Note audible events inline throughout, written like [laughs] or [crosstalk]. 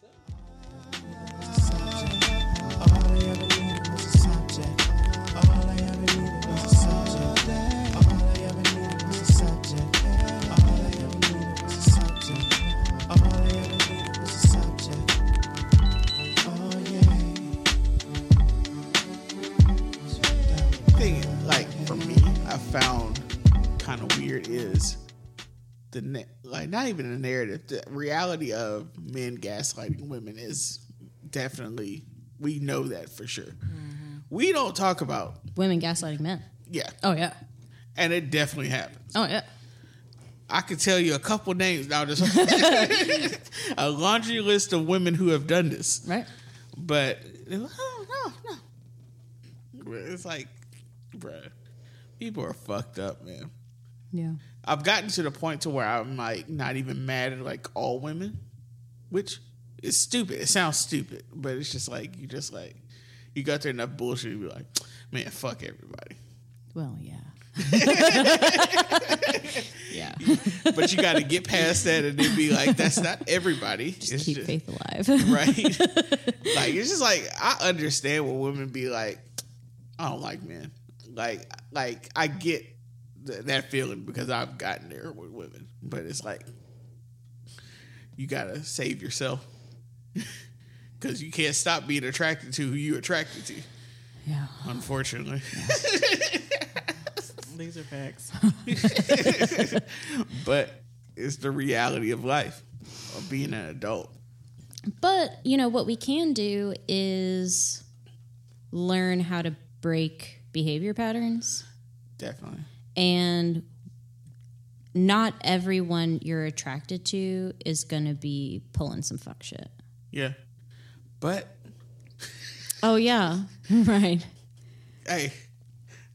thing, not even a narrative, the reality of men gaslighting women is definitely we know that for sure. Mm-hmm. We don't talk about Women gaslighting men. yeah, Oh yeah. and it definitely happens. Oh yeah. I could tell you a couple names now. Just [laughs] a laundry list of women who have done this, Right. but oh, no, no. It's like, bruh, people are fucked up, man. Yeah. I've gotten to the point to where I'm like not even mad at like all women, which is stupid. It sounds stupid, but it's just like you just like you got there enough bullshit. You be like, man, fuck everybody. Well, yeah. [laughs] yeah. [laughs] But you got to get past that and then be like, that's not everybody. Just It's keep just- faith alive. right? [laughs] like it's just like I understand when women be like, I don't like men. Like like I get th- that feeling because I've gotten there with women, but it's like you gotta save yourself [laughs] because you can't stop being attracted to who you attracted to. yeah. Unfortunately, [laughs] These are facts. [laughs] but it's the reality of life of being an adult. But, you know, what we can do is learn how to break behavior patterns. Definitely. And not everyone you're attracted to is going to be pulling some fuck shit. Yeah. But Oh, yeah. [laughs] right. hey,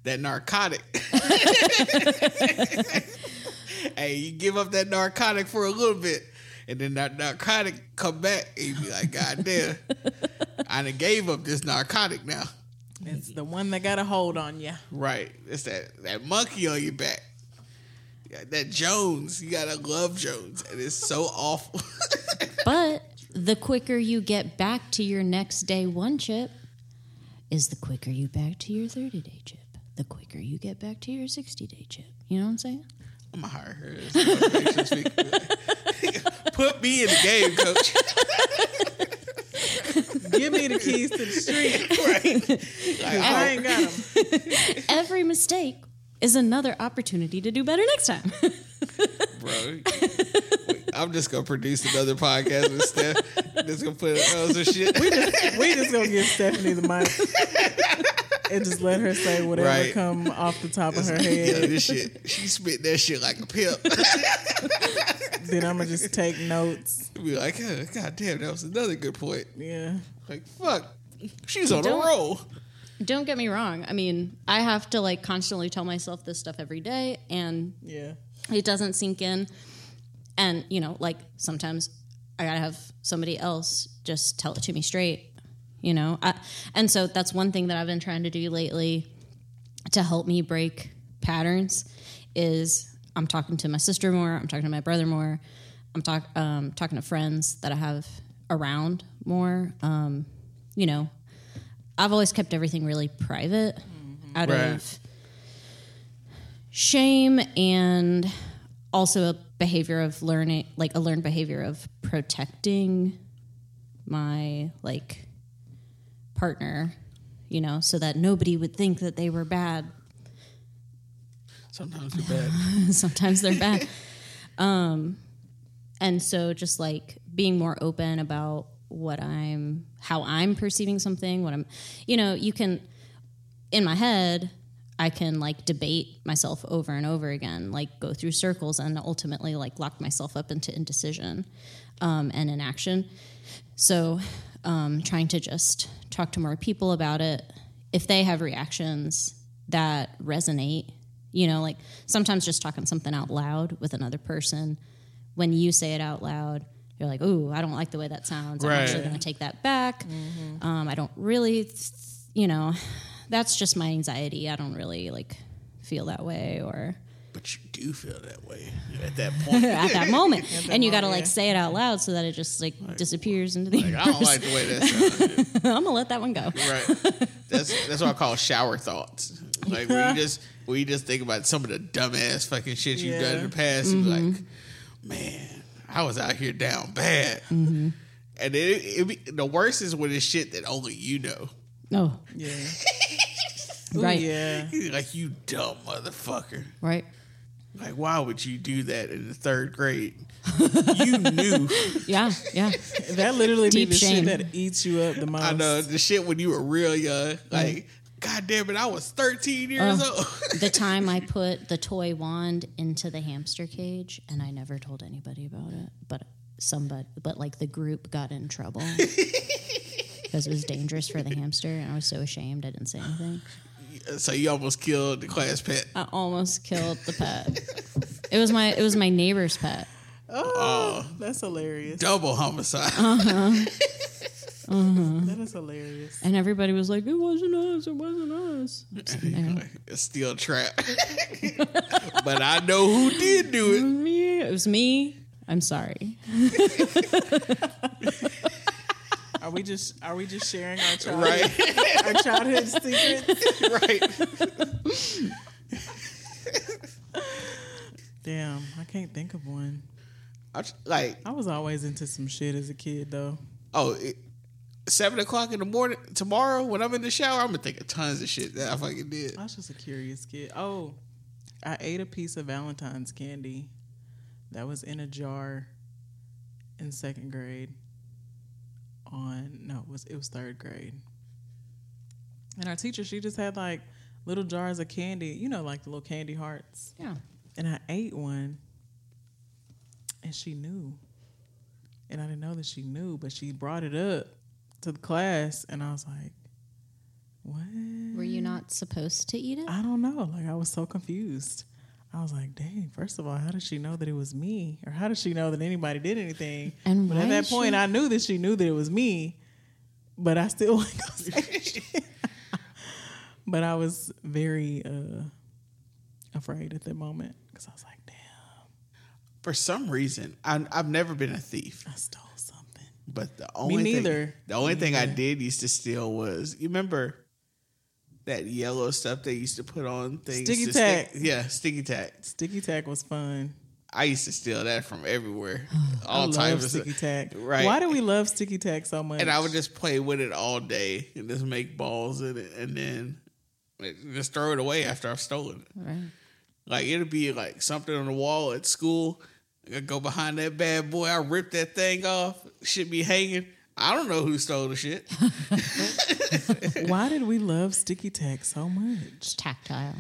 that narcotic. [laughs] hey, you give up that narcotic for a little bit, and then that narcotic come back, and you be like, God damn, I done gave up this narcotic now. It's the one that got a hold on you. Right. It's that, that monkey on your back. You that Jones. You gotta love Jones. And it's so awful. [laughs] But the quicker you get back to your next day one chip is the quicker you back to your 30 day chip. The quicker you get back to your 60 day chip. You know what I'm saying? I'm gonna hire her. as a motivational speaker. Put me in the game, coach. [laughs] Give me the keys to the street. [laughs] right. Like, I oh. ain't got them. [laughs] Every mistake is another opportunity to do better next time. bro. I'm just gonna produce another podcast with Steph. Just gonna put other shit. We just, we just gonna give Stephanie the mic and just let her say whatever Right. come off the top of her head. Yeah, head. this shit. She spit that shit like a pimp. Then I'm gonna just take notes. Be like, oh, God damn, that was another good point. Yeah. Like, fuck, she's on a Don't- roll. Don't get me wrong. I mean, I have to like constantly tell myself this stuff every day and Yeah. it doesn't sink in. And, you know, like sometimes I gotta have somebody else just tell it to me straight, you know? I, and so that's one thing that I've been trying to do lately to help me break patterns is I'm talking to my sister more, I'm talking to my brother more, I'm talk, um, talking to friends that I have around more. Um, you know, I've always kept everything really private out Right. of shame and also a behavior of learning like a learned behavior of protecting my like partner you know so that nobody would think that they were bad Sometimes they're bad. [laughs] sometimes they're bad [laughs] um and so just like being more open about what i'm how i'm perceiving something what i'm you know you can in my head i can like debate myself over and over again like go through circles and ultimately like lock myself up into indecision um, and inaction. So um, trying to just talk to more people about it. If they have reactions that resonate you know like sometimes just talking something out loud with another person when you say it out loud you're like ooh i don't like the way that sounds i'm Right. actually going to take that back um, i don't really you know that's just my anxiety i don't really like feel that way or but you do feel that way at that [laughs] point. at that moment, [laughs] that and you got to like yeah. say it out loud so that it just like disappears into the Like, I don't like the way that sounds. [laughs] I'm gonna let that one go. right. That's that's what I call shower thoughts. Like where you just where you just think about some of the dumbass fucking shit you've done in the past. You be Mm-hmm. like, man, I was out here down bad. Mm-hmm. And it, it be, the worst is when it's shit that only you know. Oh, Yeah. Ooh, [laughs] Right. Yeah. Like you dumb motherfucker. right. Like why would you do that in the third grade? [laughs] you knew. Yeah, yeah. That literally be the shame. shit that eats you up the most. I know the shit when you were real young. Like, god damn it, I was 13 years Uh. old. [laughs] The time I [laughs] put the toy wand into the hamster cage, and I never told anybody about it, but somebody, but like the group got in trouble [laughs] because it was dangerous for the hamster, and I was so ashamed I didn't say anything. so you almost killed the class pet. I almost killed the pet. It was my it was my neighbor's pet. Oh, that's hilarious. Double homicide. Mm-hmm. That is hilarious. And everybody was like, "It wasn't us. It wasn't us." I'm sitting there, It's still a trap. [laughs] but I know who did do it. me. It was me. I'm sorry. [laughs] Are we just are we just sharing our childhood, Right. our childhood secrets? [laughs] right. Damn, I can't think of one. I like, I was always into some shit as a kid though. oh, it, seven o'clock in the morning tomorrow when I'm in the shower, I'm gonna think of tons of shit that I fucking did. I was just a curious kid. Oh, I ate a piece of Valentine's candy that was in a jar in second grade. On no, it was it was third grade. And our teacher, she just had like little jars of candy, you know, like the little candy hearts. Yeah. And I ate one, and she knew. And I didn't know that she knew, but she brought it up to the class, and I was like, "What?" Were you not supposed to eat it? I don't know. Like I was so confused. I was like, dang, first of all, how did she know that it was me? Or how did she know that anybody did anything? [laughs] And but at that point she- I knew that she knew that it was me. But I still [laughs] wasn't gonna say. [laughs] But I was very uh afraid at that moment. Because I was like, damn, For some reason, I, I've never been a thief. I stole something. But the only neither. Thing, the only Me thing I did used to steal was you remember that yellow stuff they used to put on things. Sticky to stick- tack. yeah, sticky tack. Sticky tack was fun. I used to steal that from everywhere, [sighs] I all love types of sticky stuff. tack. Right. Why do we love sticky tack so much? And I would just play with it all day and just make balls in it, and then just throw it away after I've stolen it. Right. Like it'd be like something on the wall at school. I go behind that bad boy. I rip that thing off. Should be hanging. I don't know who stole the shit. [laughs] Why did we love sticky tack so much? Tactile.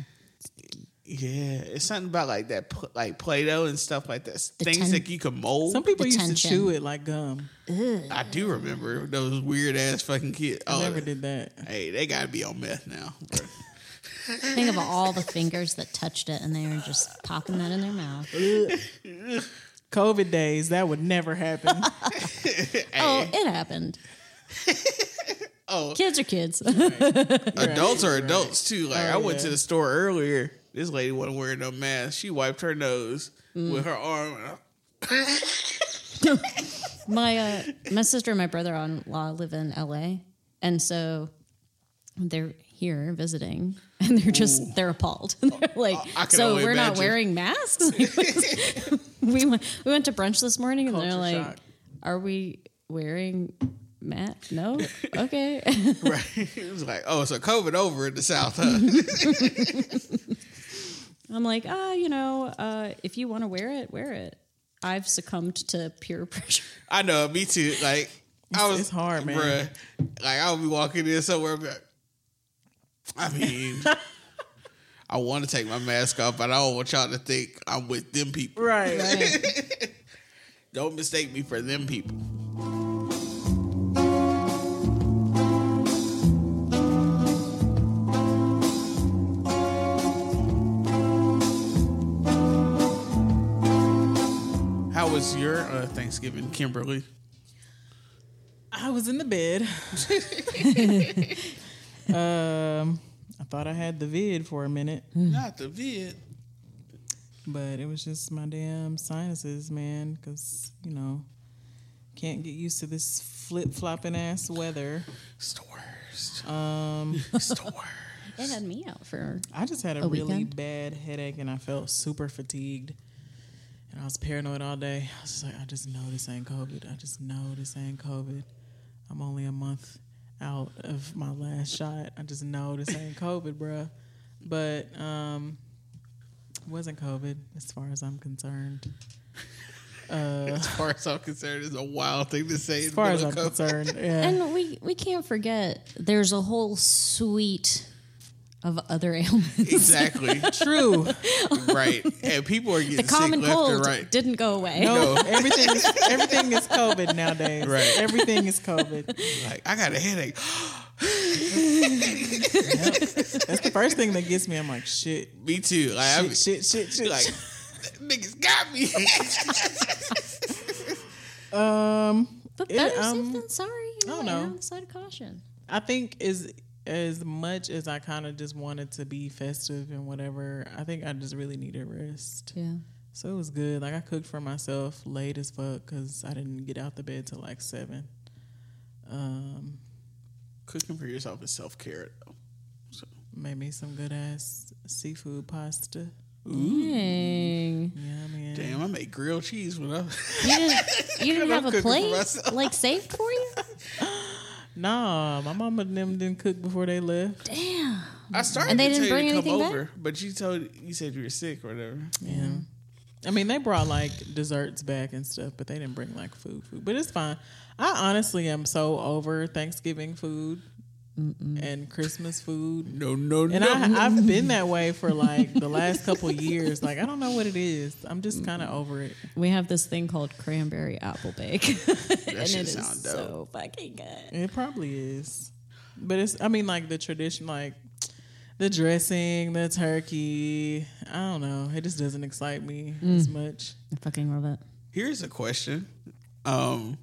Yeah, it's something about like that, pl- like Play-Doh and stuff like that. Things ten- that you can mold. Some people The used tension. to chew it like gum. I do remember those weird ass fucking kids. I Oh, never did that. Hey, they gotta be on meth now. [laughs] bro. Think of all the fingers that touched it and they were just popping that in their mouth. COVID days, that would never happen. [laughs] Oh, it happened. [laughs] Oh, Kids are kids. [laughs] adults are adults too. Like I Oh, went to the store earlier. This lady wasn't wearing no mask. She wiped her nose Mm. with her arm. my uh, my sister and my brother-in-law live in LA, and so they're here visiting, [laughs] and they're just they're appalled. [laughs] they're like, can so we're not wearing masks. [laughs] we went we went to brunch this morning, and they're like, shock. are we wearing? Matt, no, okay. Right. It was like, oh, so COVID over in the South, huh? I'm like, ah, you know, uh, if you want to wear it, wear it. I've succumbed to peer pressure. I know, me too. Like I was it's hard, man. bruh, like I'll be walking in somewhere. and be like, [laughs] I mean, I want to take my mask off, but I don't want y'all to think I'm with them people. right. [laughs] Don't mistake me for them people. How was your uh, Thanksgiving, Kimberly? I was in the bed. [laughs] um, I thought I had the vid for a minute. Not the vid. but it was just my damn sinuses, man. Because you know, can't get used to this flip flopping ass weather. It's the worst. Um, [laughs] It's the worst. It had me out for I just had a, A really weekend? bad headache and I felt super fatigued. And I was paranoid all day. I was just like, I just know this ain't COVID. I just know this ain't COVID. I'm only a month out of my last shot. I just know this ain't COVID, bruh. But um wasn't COVID as far as I'm concerned. Uh, [laughs] As far as I'm concerned, it's a wild thing to say. as far as I'm concerned, [laughs] yeah. And we we can't forget there's a whole suite of other [laughs] ailments. exactly True. right, and people are getting The common sick left cold and right. didn't go away. No, everything is everything is COVID nowadays. Right. Everything is COVID. Like I got a headache. That's the first thing that gets me. I'm like, shit, Me too. Like I'm shit, shit, shit, shit. like niggas got me. [laughs] um, But It, better um, safe than sorry. You I don't err know. on the side of caution. I think as as much as I kind of just wanted to be festive and whatever, I think I just really needed rest. Yeah. So it was good. Like I cooked for myself late as fuck because I didn't get out the bed till like seven. Um, Cooking for yourself is self care though. So, made me some good ass seafood pasta. Dang. Yeah, man. damn, I made grilled cheese when I. You didn't, [laughs] you didn't I'm have a plate like saved for you? [laughs] Nah, my mama and them didn't cook before they left. Damn. I started And they to didn't tell bring you to come anything back? over, but you told you said you were sick or whatever. Yeah. I mean, they brought like desserts back and stuff, but they didn't bring like food, food. But it's fine. I honestly am so over Thanksgiving food and Christmas food. No, no, no. And no. I, I've been that way for like the last couple years. Like, I don't know what it is. I'm just kind of over it. We have this thing called cranberry apple bake. [laughs] and it shit is dope. so fucking good. It probably is. But it's, I mean, like the tradition, like the dressing, the turkey. I don't know. It just doesn't excite me as much. I fucking love it. Here's a question. Um,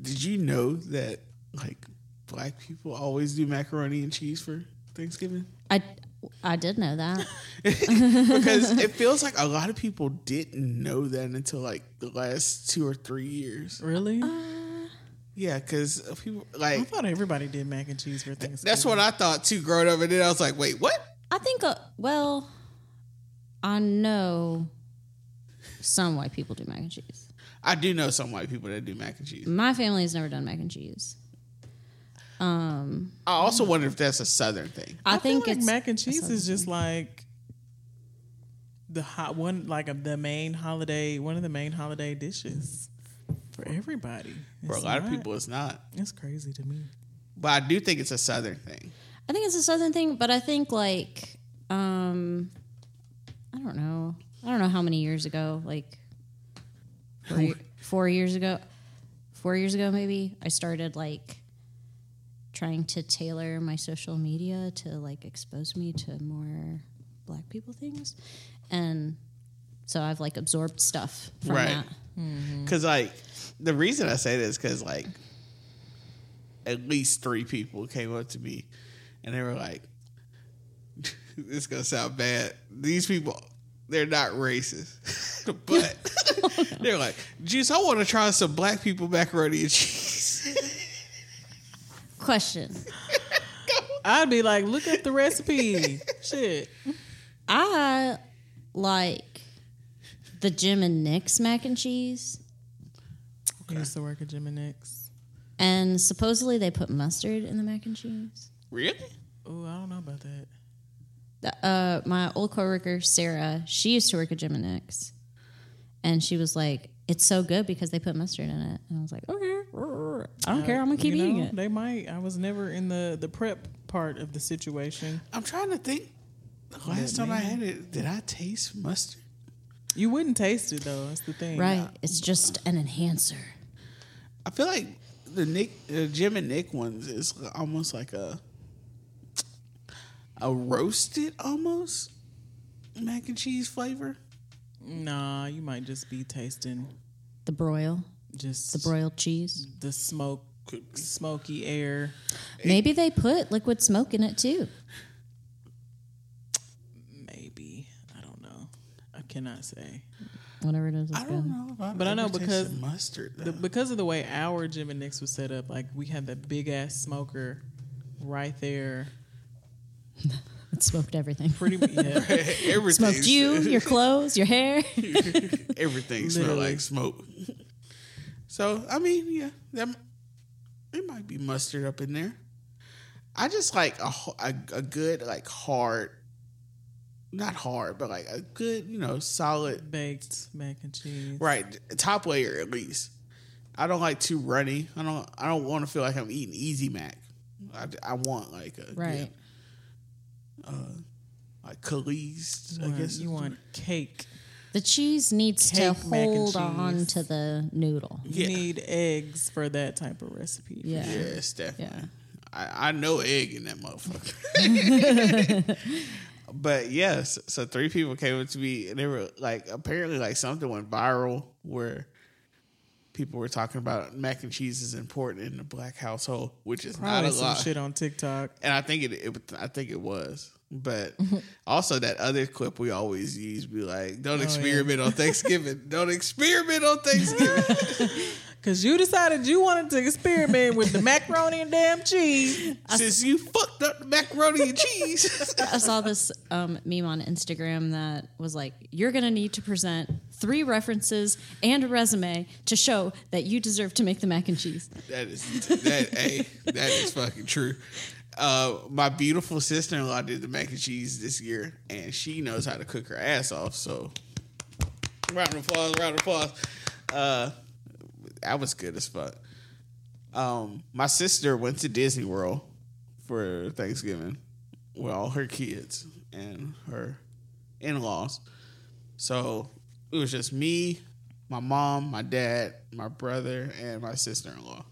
did you know that like black people always do macaroni and cheese for Thanksgiving? I I did know that. [laughs] because it feels like a lot of people didn't know that until like the last two or three years. Really? Yeah, because people like I thought everybody did mac and cheese for Thanksgiving. that's what I thought too growing up, and then I was like, wait, what? I think uh, well, I know some white people do mac and cheese. I do know some white people that do mac and cheese. My family has never done mac and cheese. Um, I also wonder if that's a southern thing. I, I, think feel like it's mac and cheese is just like the hot one, like a, the main holiday, one of the main holiday dishes for everybody. For a It's lot of people, it's not. it's crazy to me. But I do think it's a southern thing. I think it's a southern thing, but I think like um I don't know. I don't know how many years ago, like four, four years ago. Four years ago maybe, I started like trying to tailor my social media to like expose me to more black people things. And so I've like absorbed stuff from Right. that. Mm-hmm. Because like the reason I say this because like at least three people came up to me and they were like, [laughs] "This is gonna sound bad. These people, they're not racist, [laughs] but [laughs] they're like, Juice, I want to try some black people macaroni and cheese." Question. [laughs] I'd be like, look up the recipe. Shit. I like the Jim and Nick's mac and cheese. I used to work at Jim and Nick's. And supposedly they put mustard in the mac and cheese. really? Oh, I don't know about that. The- Uh, my old coworker Sarah, she used to work at Jim and Nick's, and she was like, "It's so good because they put mustard in it." And I was like, "Okay, I don't care. I'm gonna keep You eating it." They might. I was never in the the prep part of the situation. I'm trying to think. The last time I had it, did I taste mustard? You wouldn't taste it though. That's the thing. Right? It's just an enhancer. I feel like the Nick, the Jim and Nick ones is almost like a a roasted almost mac and cheese flavor. Nah, you might just be tasting The broil, just the broiled cheese. the smoke, smoky air. Maybe they put liquid smoke in it too. Maybe I don't know. I cannot say. Whatever it is, it's I don't know. If I've But I know because mustard. The, because of the way our Jim and Nick's was set up, like we had that big ass smoker right there. [laughs] It smoked everything. Pretty yeah. [laughs] everything Smoked you, your clothes, your hair. [laughs] everything smelled like smoke. So I mean, yeah, that it might be mustard up in there. I just like a a, a good like hard, not hard, but like a good you know solid baked mac and cheese. right top layer at least. I don't like too runny. I don't. I don't want to feel like I'm eating easy mac. I, I want like a Right. good, uh, like Khalees. I guess you want cake. The cheese needs to Cake, mac and hold on to the noodle. You Yeah. need eggs for that type of recipe. Yeah. sure. Yes, definitely. Yeah. I, I know egg in that motherfucker. [laughs] [laughs] but yes, so three people came up to me and they were like, apparently, like something went viral where people were talking about mac and cheese is important in the black household, which is Probably not a some lot. shit on TikTok. And I think it, it, I think it was. But also that other clip we always use, be like, don't Oh, yeah. experiment on Thanksgiving. [laughs] don't experiment on Thanksgiving. [laughs] Cause you decided you wanted to experiment with the macaroni and damn cheese. [laughs] Since you fucked up the macaroni and cheese. I saw this um, meme on Instagram that was like, "You're going to need to present three references and a resume to show that you deserve to make the mac and cheese." That is that. hey, that is fucking true. Uh, my beautiful sister in law did the mac and cheese this year, and she knows how to cook her ass off. So, round of applause, round of applause. Uh, that was good as fuck. Um, my sister went to Disney World for Thanksgiving with all her kids and her in laws. So it was just me, my mom, my dad, my brother, and my sister in law.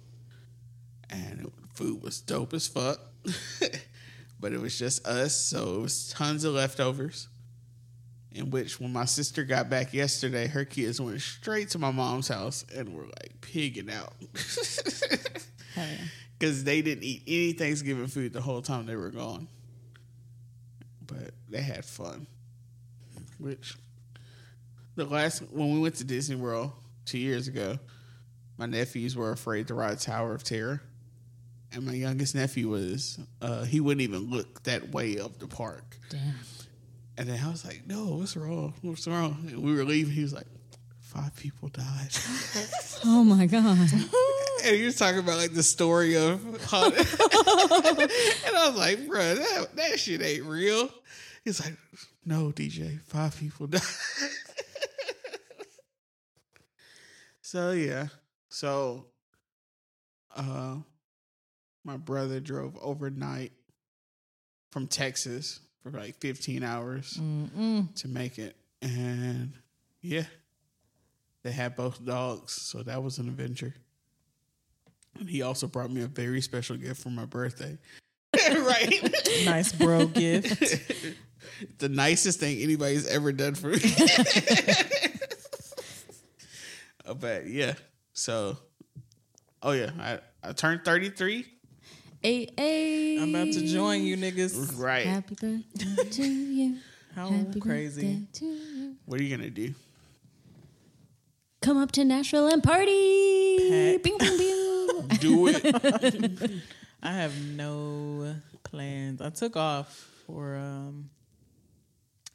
And food was dope as fuck. [laughs] but it was just us, so it was tons of leftovers. In which, when my sister got back yesterday, her kids went straight to my mom's house and were like pigging out. [laughs] Because they didn't eat any Thanksgiving food the whole time they were gone. But they had fun. Which the last when we went to Disney World two years ago, my nephews were afraid to ride Tower of Terror, and my youngest nephew was uh, he wouldn't even look that way of the park. Damn. And then I was like, "No, what's wrong? What's wrong?" And we were leaving. He was like, five people died." [laughs] Oh my god. [laughs] And he was talking about like the story of how, [laughs] and I was like, bro, that, that shit ain't real. He's like, no, DJ, five people died. so yeah, so uh, my brother drove overnight from Texas for like 15 hours Mm-mm. to make it, and yeah, they had both dogs, so that was an adventure. And he also brought me a very special gift for my birthday. [laughs] right? Nice bro [laughs] gift. the nicest thing anybody's ever done for me. [laughs] Uh, but yeah, so oh yeah, I, I turned 33. A A. I'm about to join you niggas. Right. Happy birthday [laughs] to you. How Happy crazy. to you. What are you gonna do? Come up to Nashville and party. Pack. Bing, bing, bing. [laughs] Do it. [laughs] I have no plans. I took off for um,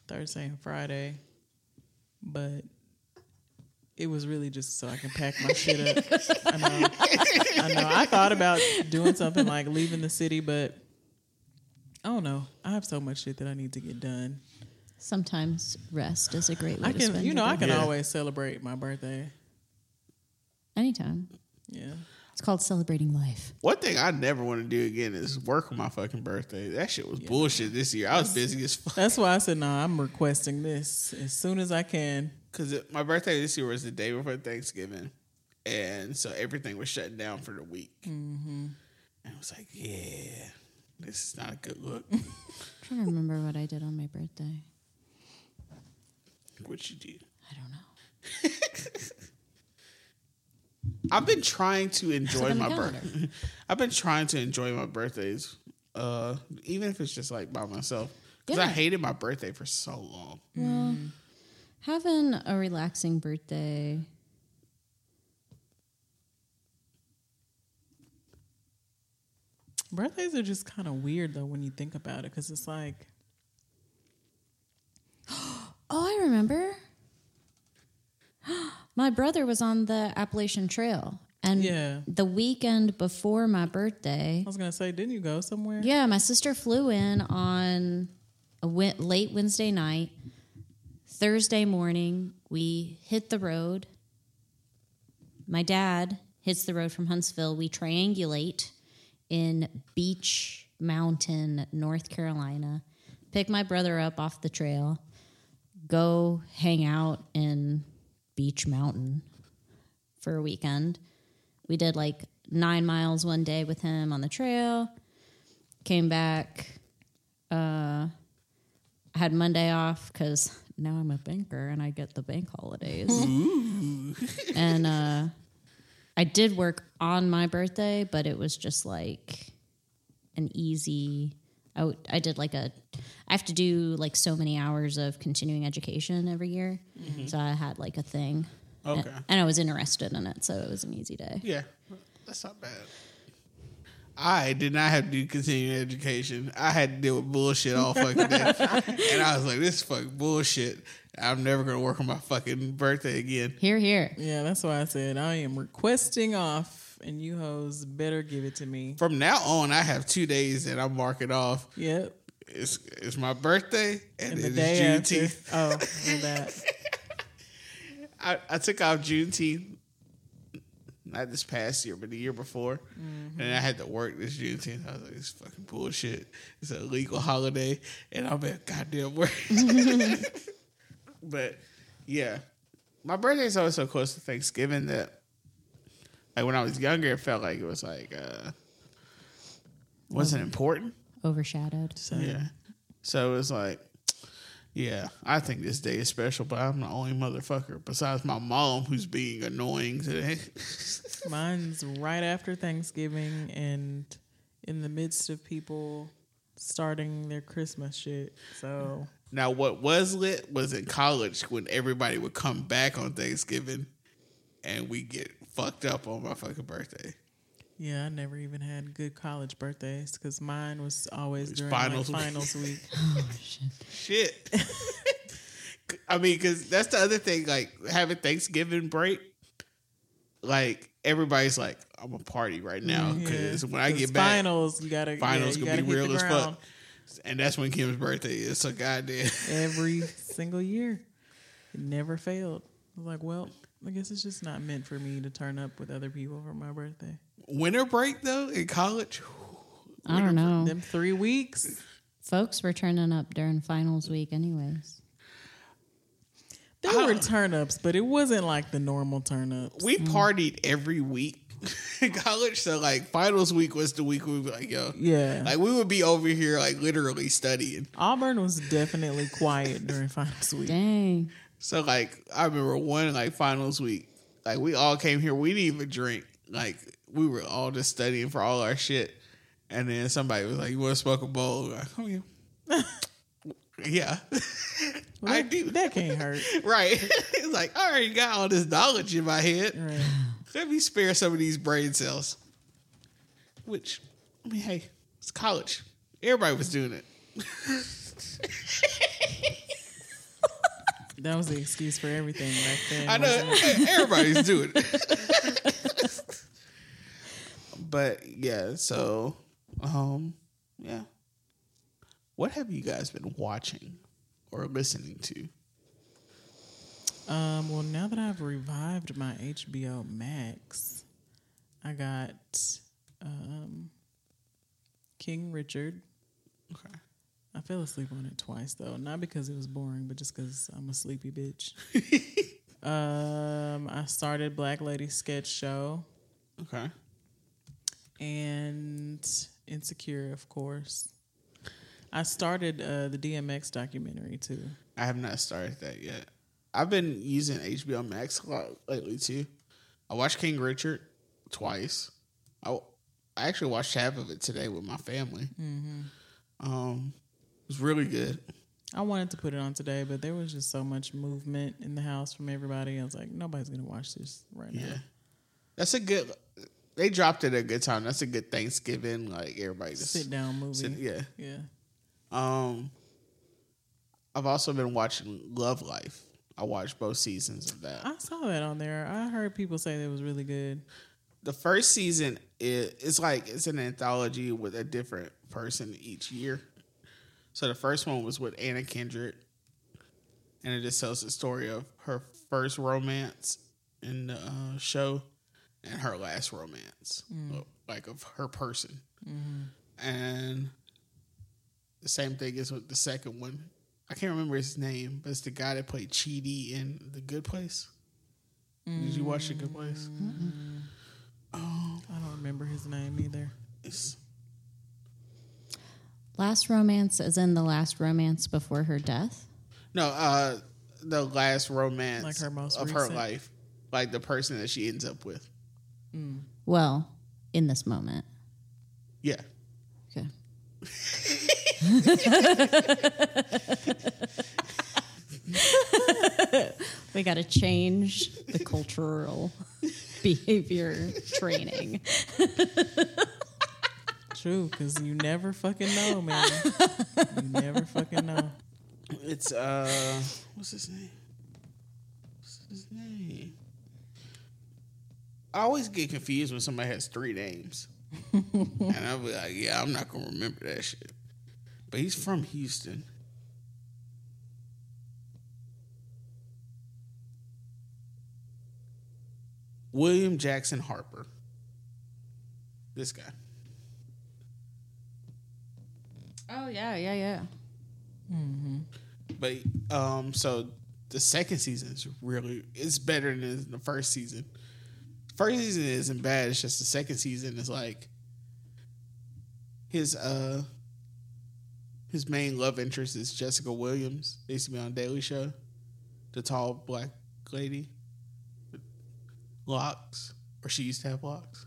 Thursday and Friday, but it was really just so I can pack my shit up. I know. I know. I thought about doing something like leaving the city, but I don't know. I have so much shit that I need to get done. Sometimes rest is a great way I to can, spend you know, I can Yeah. always celebrate my birthday. Anytime. Yeah. It's called celebrating life. One thing I never want to do again is work on my fucking birthday. That shit was bullshit this year. I was busy as fuck. That's why I said, no, I'm requesting this as soon as I can. Because my birthday this year was the day before Thanksgiving. And so everything was shutting down for the week. Mm-hmm. And I was like, yeah, this is not a good look. I'm trying to remember what I did on my birthday. what you do? I don't know. [laughs] I've been trying to enjoy my birthday. [laughs] I've been trying to enjoy my birthdays, uh, even if it's just like by myself. Because I hated my birthday for so long. Well, Having a relaxing birthday. Birthdays are just kind of weird though when you think about it, because it's like [gasps] Oh, I remember. [gasps] my brother was on the Appalachian Trail. And Yeah. the weekend before my birthday, I was gonna say, didn't you go somewhere? yeah, my sister flew in on a late Wednesday night. Thursday morning, we hit the road. My dad hits the road from Huntsville. We triangulate in Beech Mountain, North Carolina. Pick my brother up off the trail. Go hang out in Beech Mountain for a weekend. We did like nine miles one day with him on the trail. Came back. Uh, had Monday off because now I'm a banker and I get the bank holidays. and [laughs] uh, I did work on my birthday, but it was just like an easy. I, w- I did like a. I have to do like so many hours of continuing education every year, so I had like a thing. Okay. And, and I was interested in it, so it was an easy day. Yeah, that's not bad. I did not have to do continuing education. I had to deal with bullshit all fucking day, [laughs] and I was like, "This is fucking bullshit." I'm never gonna work on my fucking birthday again. Here, here. Yeah, that's why I said I am requesting off, and you hoes better give it to me. From now on, I have two days that I'm marking off. Yep. It's it's my birthday and, And the it after. Juneteenth. Oh, well, [laughs] that. I, I took off Juneteenth, not this past year, but the year before, Mm-hmm. and I had to work this Juneteenth. I was like, "This is fucking bullshit. It's a legal holiday, and I'm at goddamn work." [laughs] but yeah, my birthday is always so close to Thanksgiving that, like when I was younger, it felt like it was like uh, wasn't important. Overshadowed. So, Yeah. So it was like, yeah, I think this day is special, but I'm the only motherfucker besides my mom who's being annoying today. [laughs] Mine's right after Thanksgiving and in the midst of people starting their Christmas shit. So now, what was lit was in college when everybody would come back on Thanksgiving and we get fucked up on my fucking birthday. Yeah, I never even had good college birthdays because mine was always during finals week. like finals week. [laughs] Oh, shit. [laughs] I mean, because that's the other thing, like having Thanksgiving break, like everybody's like, I'm a party right now because Yeah. when I get back, finals, you gotta finals yeah, you gonna be gotta hit real as ground fuck. And that's when Kim's birthday is. So goddamn. every [laughs] single year. It never failed. I was like, well, I guess it's just not meant for me to turn up with other people for my birthday. Winter break though in college. I don't know. Them three weeks, Folks were turning up during finals week, anyways. there were turn ups, but it wasn't like the normal turn ups. We mm. partied every week [laughs] in college. So like finals week was the week we were like, yo. Yeah. Like we would be over here like literally studying. Auburn was definitely quiet during finals week. Dang. So like I remember one like finals week, like we all came here, we didn't even drink. Like we were all just studying for all our shit. And then somebody was like, You wanna smoke a bowl? Like, oh [laughs] yeah. yeah. I That, do. that can't hurt. [laughs] Right. [laughs] it's like, I already got all this knowledge in my head. Right. Let me spare some of these brain cells. Which, I mean, hey, it's college. Everybody was doing it. That was the excuse for everything back then. I know everybody's doing it. But yeah, so um yeah. What have you guys been watching or listening to? Um, well, now that I've revived my HBO Max, I got um, King Richard. Okay. I fell asleep on it twice though, not because it was boring, but just because I'm a sleepy bitch. [laughs] um, I started Black Lady Sketch Show Okay. And Insecure, of course. I started uh, the DMX documentary too. I have not started that yet. I've been using HBO Max a lot lately too. I watched King Richard twice. I, I actually watched half of it today with my family. Um, it was really good. I wanted to put it on today, but there was just so much movement in the house from everybody. I was like, nobody's gonna watch this right now. Yeah, that's a good. They dropped it at a good time. That's a good Thanksgiving. Like everybody just Sit down movie. sit- yeah. yeah. Um, I've also been watching Love Life. I watched both seasons of that. I saw that on there. I heard people say that it was really good. The first season is it's like it's an anthology with a different person each year. So the first one was with Anna Kendrick, and it just tells the story of her first romance in the uh, show and her last romance, mm. uh, like of her person. Mm-hmm. And the same thing is with the second one. I can't remember his name, but it's the guy that played Chidi in The Good Place. Did you watch The Good Place? Mm-hmm. Um, I don't remember his name either. It's, Last romance is in the last romance before her death. no, uh, the last romance Like her most of her life, like the person that she ends up with. Well, in this moment. Yeah, Okay. [laughs] we got to change the cultural behavior training. True, because you never fucking know, man. you never fucking know. it's uh, what's his name? What's his name? I always get confused when somebody has three names, [laughs] and I'll be like, "Yeah, I'm not gonna remember that shit." But he's from Houston. William Jackson Harper. This guy. Oh, yeah, yeah, yeah. But um, so the second season is really it's better than the first season. First season isn't bad. It's just the second season is like his uh his main love interest is Jessica Williams. They used to be on Daily Show, the tall black lady with locks, or she used to have locks.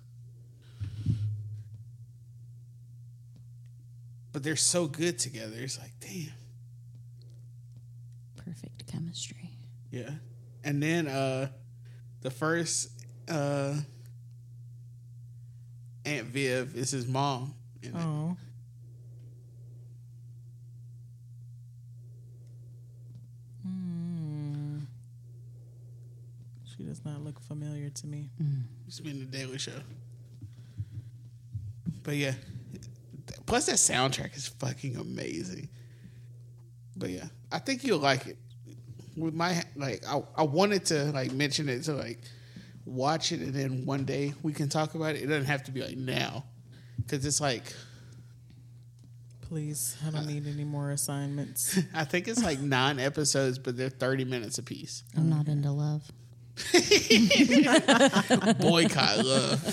But they're so good together. It's like, damn. Perfect chemistry. Yeah. And then uh the first uh Aunt Viv is his mom. Oh. Hmm. She does not look familiar to me. Used to be in the Daily Show. But yeah. Plus that soundtrack is fucking amazing. But yeah, I think you'll like it. With my like I, I wanted to like mention it to like watch it and then one day we can talk about it. It doesn't have to be like now. Cause it's like Please, I don't need any more assignments. [laughs] I think it's like nine episodes, but they're thirty minutes apiece. I'm not into love. [laughs] Boycott love.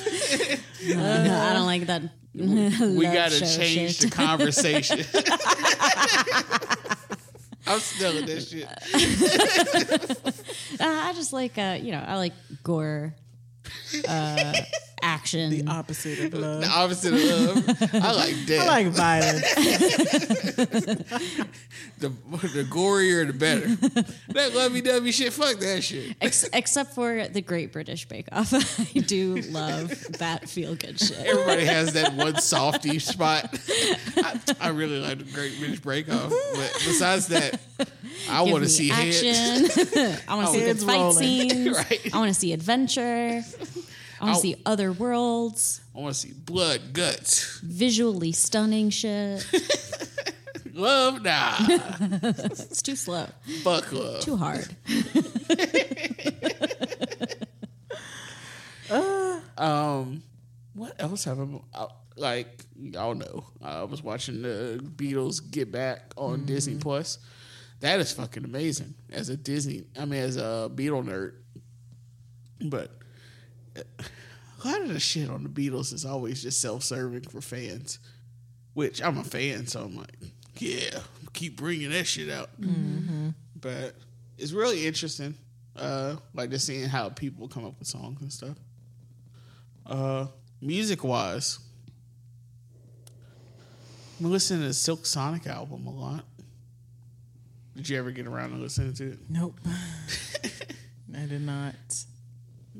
I don't like that. We gotta change the conversation. [laughs] I'm still in this shit. Uh, I just like, uh, you know, I like gore, uh, action. the opposite of love. The opposite of love. I like death. [laughs] I like violence. [laughs] the the gorier the better. that lovey dovey shit, fuck that shit. Ex- except for the Great British Bake Off. [laughs] I do love that feel good shit. Everybody has that one softy spot. I, I really like the Great British Bake Off, but besides that, I want to me see oh. heads. action. I want to see good fight rolling. scenes. Right. I want to see adventure. I want to see other worlds, I want to see blood, guts, visually stunning shit. [laughs] love. Nah, [laughs] It's too slow, fuck love. too hard. [laughs] Um, what else have I I- like? Y'all know, I was watching the Beatles Get Back on Disney Plus. That is fucking amazing. As a Disney, I mean, as a Beatle nerd, but uh, a lot of the shit on the Beatles is always just self-serving for fans. Which I'm a fan, so I'm like, yeah, keep bringing that shit out. But it's really interesting, uh, like just seeing how people come up with songs and stuff. Uh, music wise, I'm listening to the Silk Sonic album a lot. Did you ever get around to listening to it? Nope. [laughs] I did not.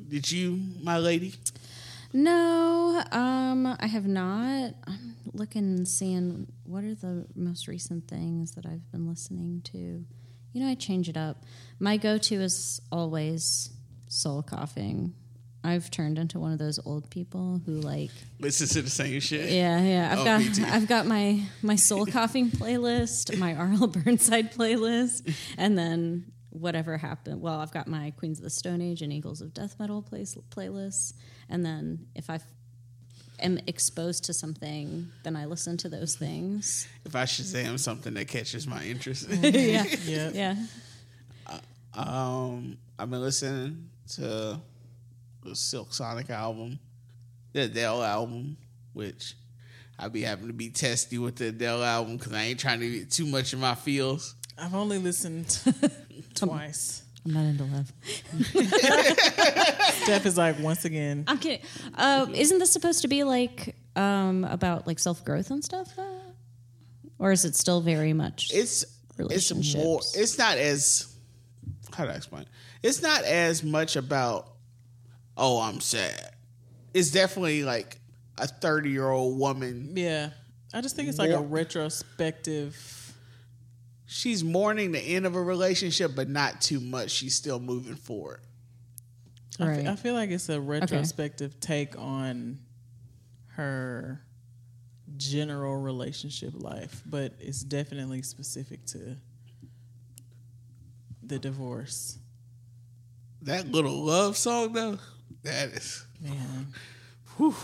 Did you, my lady? No, um, I have not. I'm looking and seeing what are the most recent things that I've been listening to. You know, I change it up. My go-to is always soul coughing. I've turned into one of those old people who like Listen to the same shit. yeah, yeah. I've Oh, got [laughs] I've got my my soul coughing playlist, my [laughs] R.L. Burnside playlist, and then whatever happened. Well, I've got my Queens of the Stone Age and Eagles of Death Metal place, playlists, and then if I am exposed to something, then I listen to those things. If I Shazam something that catches my interest, [laughs] yeah, Yep. yeah. um, I've been listening to the Silk Sonic album, the Adele album, which I be having to be testy with the Adele album because I ain't trying to get too much in my feels. I've only listened [laughs] twice. I'm not into love. [laughs] Steph is like, once again, I'm kidding. Uh, isn't this supposed to be like um, about like self growth and stuff? Though? Or is it still very much? It's it's Relationships. more. It's not as how do I explain? It's not as much about oh I'm sad. It's definitely like a thirty year old woman. yeah. I just think it's like a More- retrospective. She's mourning the end of a relationship, but not too much. She's still moving forward. I fe- Right. I feel like it's a retrospective take on her general relationship life, but it's definitely specific to the divorce. That little love song though, that is Man. [laughs] whew,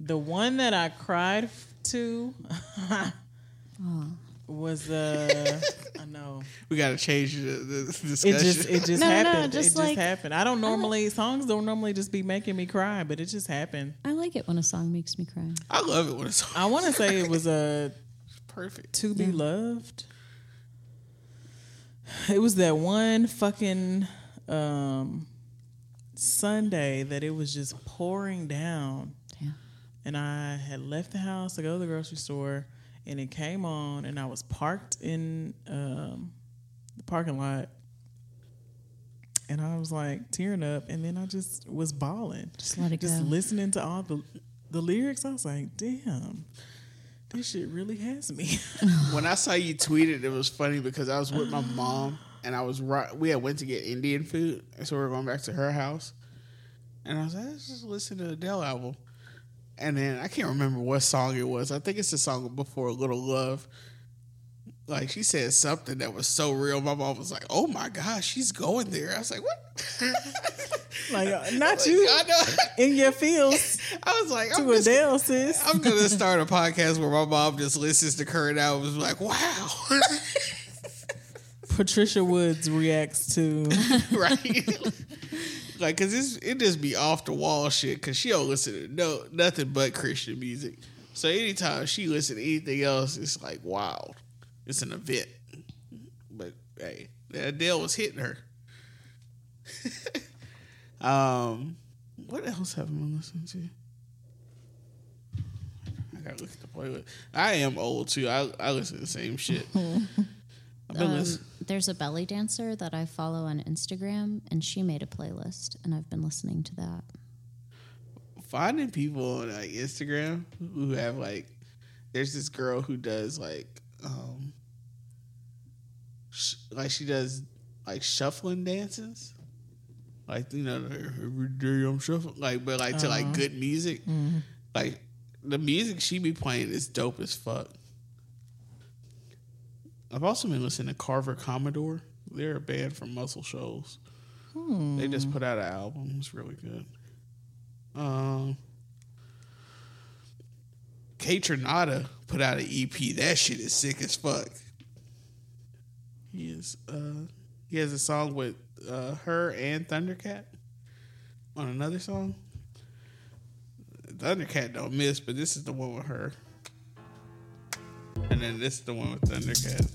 The one that I cried f- to [laughs] oh. Was uh [laughs] I know. we got to change the, the discussion. It just it just No, no, no, happened. just it just happened. I don't normally songs don't normally just be making me cry, but it just happened. I like it when a song makes me cry. I love it when it's I want to say it was a [laughs] perfect. to be loved. It was that one fucking um Sunday that it was just pouring down. Yeah. and I had left the house to go to the grocery store, and it came on, and I was parked in um, the parking lot, and I was like tearing up, and then I just was bawling, Just let it just go. listening to all the the lyrics. I was like, damn, this shit really has me. [laughs] when I saw you tweeted, it, it was funny because I was with my mom and I was right. We had went to get Indian food, and so we were going back to her house. And I was like, let's just listen to the Adele album. And then I can't remember what song it was. I think it's the song before "A Little Love." Like she said something that was so real. My mom was like, "Oh my gosh, she's going there." I was like, "What?" [laughs] like, uh, [laughs] not you I know. in your fields. [laughs] I was like, I'm to just, Adele, sis. I'm gonna start a podcast where my mom just listens to current albums. Like, wow. Patricia Woods reacts to. right? Like, cause it's it just be off the wall shit. Cause she don't listen to no nothing but Christian music. So anytime she listen to anything else, it's like wild. It's an event. But hey, Adele was hitting her. [laughs] um, what else have I been listening to? I gotta look at the playlist. I am old too. I I listen to the same shit. [laughs] Um, there's a belly dancer that I follow on Instagram, and she made a playlist, and I've been listening to that. finding people on like Instagram who have like there's this girl who does like um sh- like she does like shuffling dances. Like you know every day I'm shuffling like but like to like good music. Like the music she be playing is dope as fuck I've also been listening to Carver Commodore they're a band from Muscle Shoals they just put out an album it's really good um, Kaytranada put out an EP. That shit is sick as fuck. He is. Uh, he has a song with uh, H.E.R. and Thundercat on another song. Thundercat don't miss, but this is the one with her. And then this is the one with Thundercat.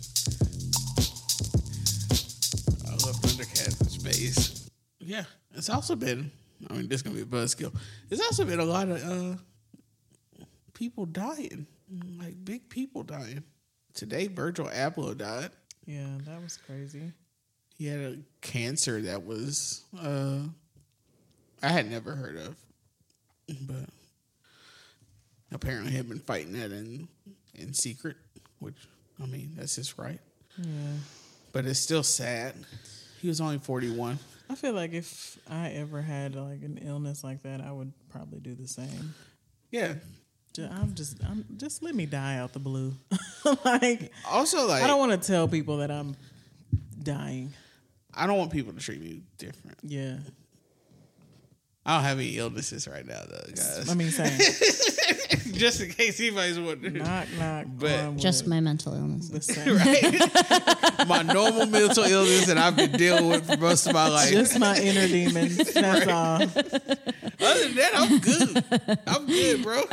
I love Thundercat in space. Yeah, it's also been. I mean, this is gonna be a buzzkill. There's also been a lot of uh, people dying, like big people dying. Today, Virgil Abloh died. Yeah, that was crazy. He had a cancer that was uh I had never heard of. But apparently he had been fighting that in in secret, which I mean, that's his right. Yeah. But it's still sad. He was only 41. I feel like if I ever had like an illness like that, I would probably do the same. Yeah. I'm just, I'm just let me die out the blue. [laughs] like Also like I don't want to tell people that I'm dying. I don't want people to treat me different. Yeah, I don't have any illnesses right now though, guys. I mean, same. [laughs] Just in case anybody's wondering. knock, knock. But- Just my mental illness. [laughs] right? [laughs] my normal mental illness that I've been dealing with for most of my life. Just my inner demons. That's all. Other than that, I'm good. I'm good, bro.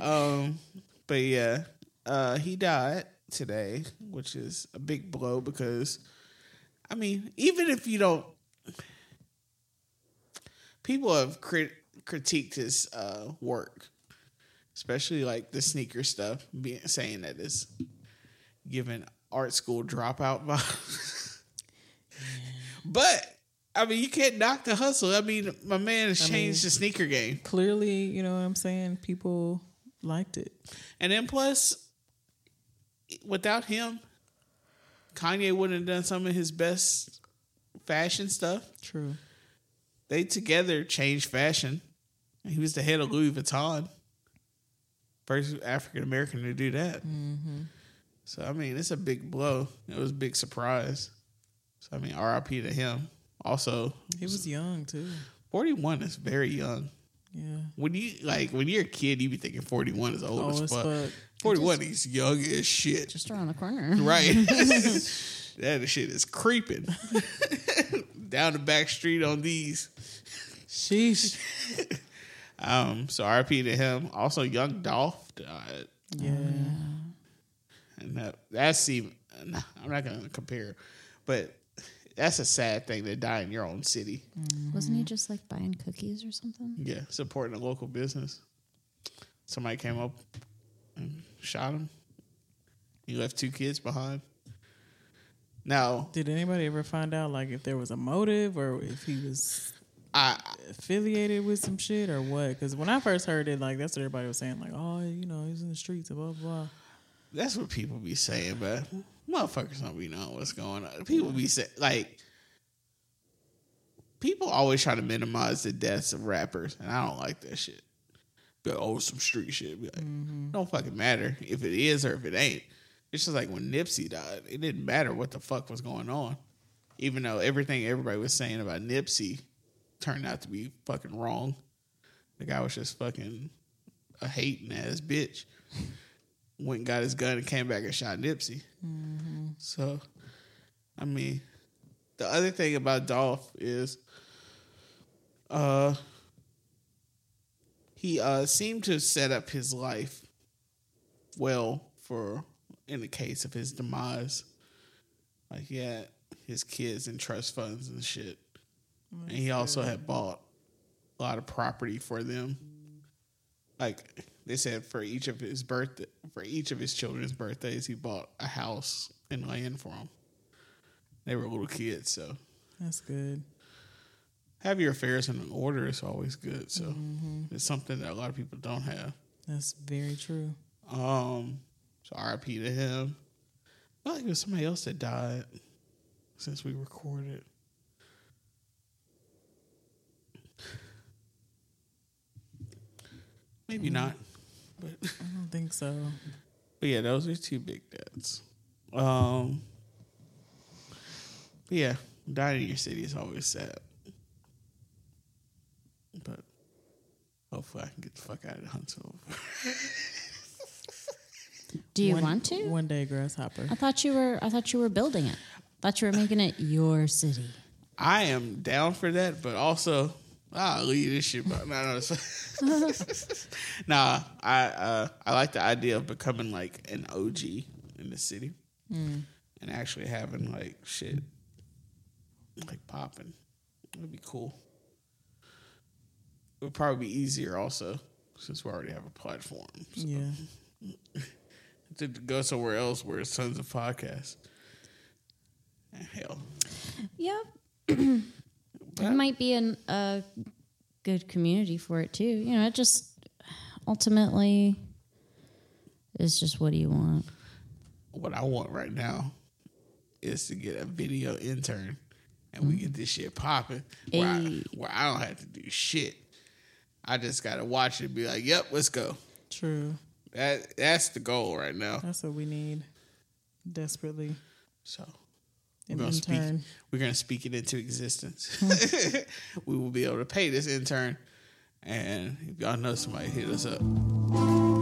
Um, but yeah, uh, he died today, which is a big blow because, I mean, even if you don't, people have crit- critiqued his uh, work, especially like the sneaker stuff, being saying that it's giving art school dropout [laughs] vibes. But I mean, you can't knock the hustle. I mean, my man has changed the sneaker game. Clearly, you know what I'm saying. People liked it. And then plus, without him, Kanye wouldn't have done some of his best fashion stuff. True. They together changed fashion. He was the head of Louis Vuitton. First African American to do that. Mm-hmm. So I mean, it's a big blow. It was a big surprise. So I mean, RIP to him. Also, He was young too. forty one is very young. Yeah. When you like when you're a kid, you be thinking forty one is old Oh, as as fuck. fuck. Forty one is young as shit. Just around the corner. Right. [laughs] [laughs] that shit is creeping. [laughs] Down the back street on these. Sheesh. [laughs] Um, so RP to him. Also, Young Dolph died. Yeah. And that, that's even, nah, I'm not going to compare, but that's a sad thing to die in your own city. Wasn't he just like buying cookies or something? Yeah, supporting a local business. Somebody came up and shot him. He left two kids behind. Now, Did anybody ever find out like if there was a motive or if he was I affiliated with some shit or what? Because when I first heard it, like that's what everybody was saying, like, oh, you know, he's in the streets blah blah. blah. That's what people be saying, but motherfuckers don't be knowing what's going on. People be saying like people always try to minimize the deaths of rappers, and I don't like that shit. Like, oh, some street shit. Be like, mm-hmm. don't fucking matter if it is or if it ain't. It's just like when Nipsey died, it didn't matter what the fuck was going on, even though everything everybody was saying about Nipsey turned out to be fucking wrong. The guy was just fucking a hating ass bitch went and got his gun and came back and shot Nipsey. So, I mean, the other thing about Dolph is, uh, he uh seemed to set up his life well for in the case of his demise. Like he had his kids in trust funds and shit, and he also had bought a lot of property for them. Like they said for each of his birthday for each of his children's birthdays he bought a house and land for them they were little kids so. That's good. have your affairs in order is always good so. It's something that a lot of people don't have. That's very true. um so rip to him I feel like it was somebody else that died since we recorded maybe not but I don't think so. But yeah, those are two big deaths. Um, but yeah, dying in your city is always sad. But hopefully, I can get the fuck out of Huntsville. [laughs] Do you one, want to? One day, grasshopper. I thought you were. I thought you were building it. I thought you were making it your city. I am down for that, but also I'll leave this shit. But no, no, it's- [laughs] nah, I uh, I like the idea of becoming like an OG in the city and actually having like shit like popping. It'd be cool. It would probably be easier also since we already have a platform. So Yeah. [laughs] to go somewhere else where it's tons of podcasts. Hell, Yeah. [clears throat] it might be an, a good community for it too. You know, it just ultimately is just what do you want? what I want right now is to get a video intern and we get mm-hmm. this shit popping where, I, where I don't have to do shit. I just gotta watch it and be like, "Yep, let's go." True. That that's the goal right now. That's what we need desperately. So we're gonna speak. We're gonna speak it into existence. Hmm. [laughs] we will be able to pay this intern, and if y'all know somebody, hit us up.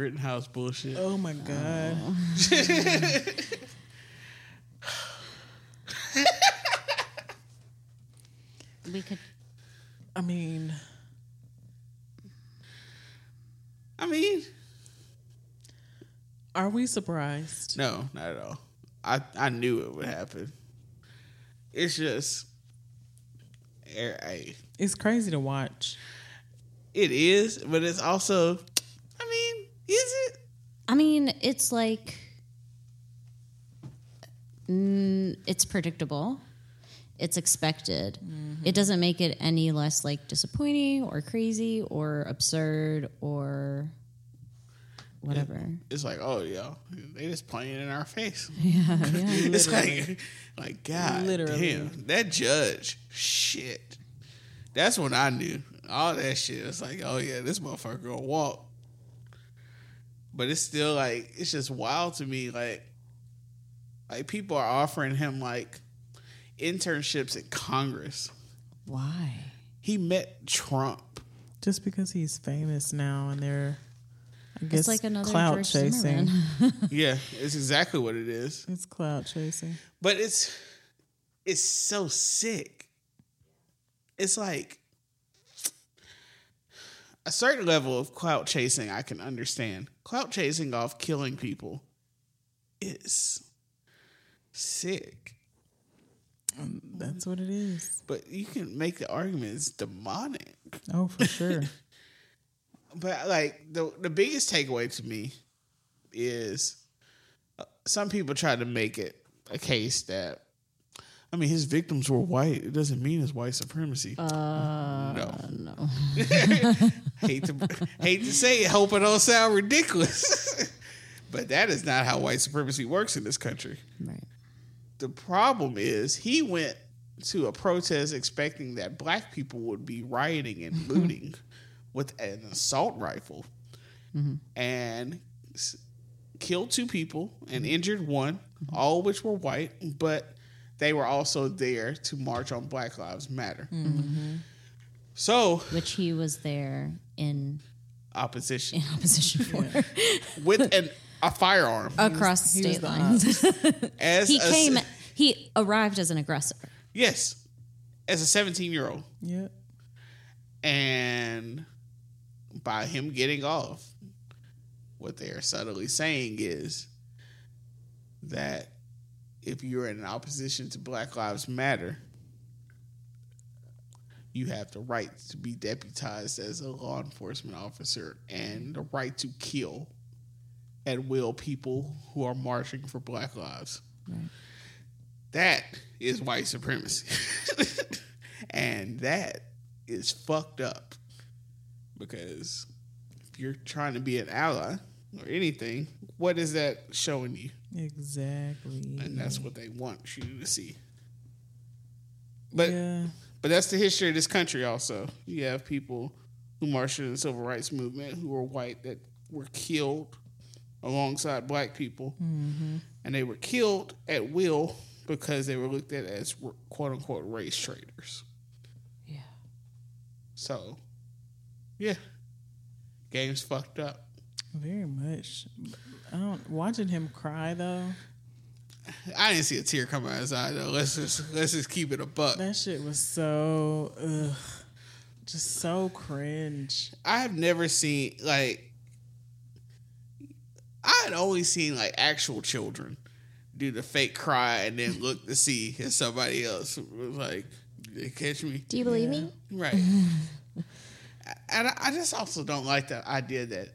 Rittenhouse bullshit. Oh my uh, god. We could I mean, I mean, are we surprised? No, not at all. I I knew it would happen. It's just, I- It's crazy to watch. it is, but it's also. I mean, is it? I mean, it's like mm, it's predictable. It's expected. It doesn't make it any less like disappointing or crazy or absurd or whatever. It's like, oh yeah, they just playing in our face. [laughs] Yeah, yeah. [laughs] It's like, like God, Literally. damn, that judge, shit. That's when I knew all that shit. It's like, oh yeah, this motherfucker gonna walk. But it's still like, it's just wild to me. Like, like people are offering him like internships in Congress. Why? He met Trump. Just because he's famous now and they're I guess It's like another clout George chasing. [laughs] Yeah, it's exactly what it is. It's clout chasing. But it's it's so sick. It's like a certain level of clout chasing I can understand. Clout chasing off killing people is sick. That's what it is. But you can make the argument it's demonic. Oh, for sure. [laughs] But like the the biggest takeaway to me is uh, some people try to make it a case that I mean his victims were white. It doesn't mean it's white supremacy. Uh, no, no. [laughs] [laughs] hate to hate to say it, hope it don't sound ridiculous. [laughs] but that is not how white supremacy works in this country. Right. The problem is he went to a protest expecting that black people would be rioting and looting with an assault rifle mm-hmm. and killed two people and mm-hmm. injured one, mm-hmm. all which were white, but they were also there to march on Black Lives Matter. Mm-hmm. So, Which he was there in opposition opposition for with an, a firearm across he was state lines. [laughs] as he a, came. He arrived as an aggressor. yes, as a 17 year old. yeah. And by him getting off, what they are subtly saying is that if you're in opposition to Black Lives Matter, you have the right to be deputized as a law enforcement officer and the right to kill at will people who are marching for Black lives. That is white supremacy. [laughs] and that is fucked up because if you're trying to be an ally or anything, what is that showing you? Exactly. And that's what they want you to see. But yeah. but that's the history of this country also. You have people who marched in the civil rights movement who were white that were killed alongside black people. Mm-hmm. And they were killed at will because they were looked at as quote unquote race traitors. Yeah. So, yeah. Game's fucked up. Very much. I don't watching him cry though. I didn't see a tear come out of his eye though. Let's just let's just keep it a buck. That shit was so ugh, just so cringe. I have never seen like I had only seen like actual children do the fake cry and then look to see if somebody else was like, "They catch me." Do you believe me? Right. [laughs] and I, I just also don't like the idea that.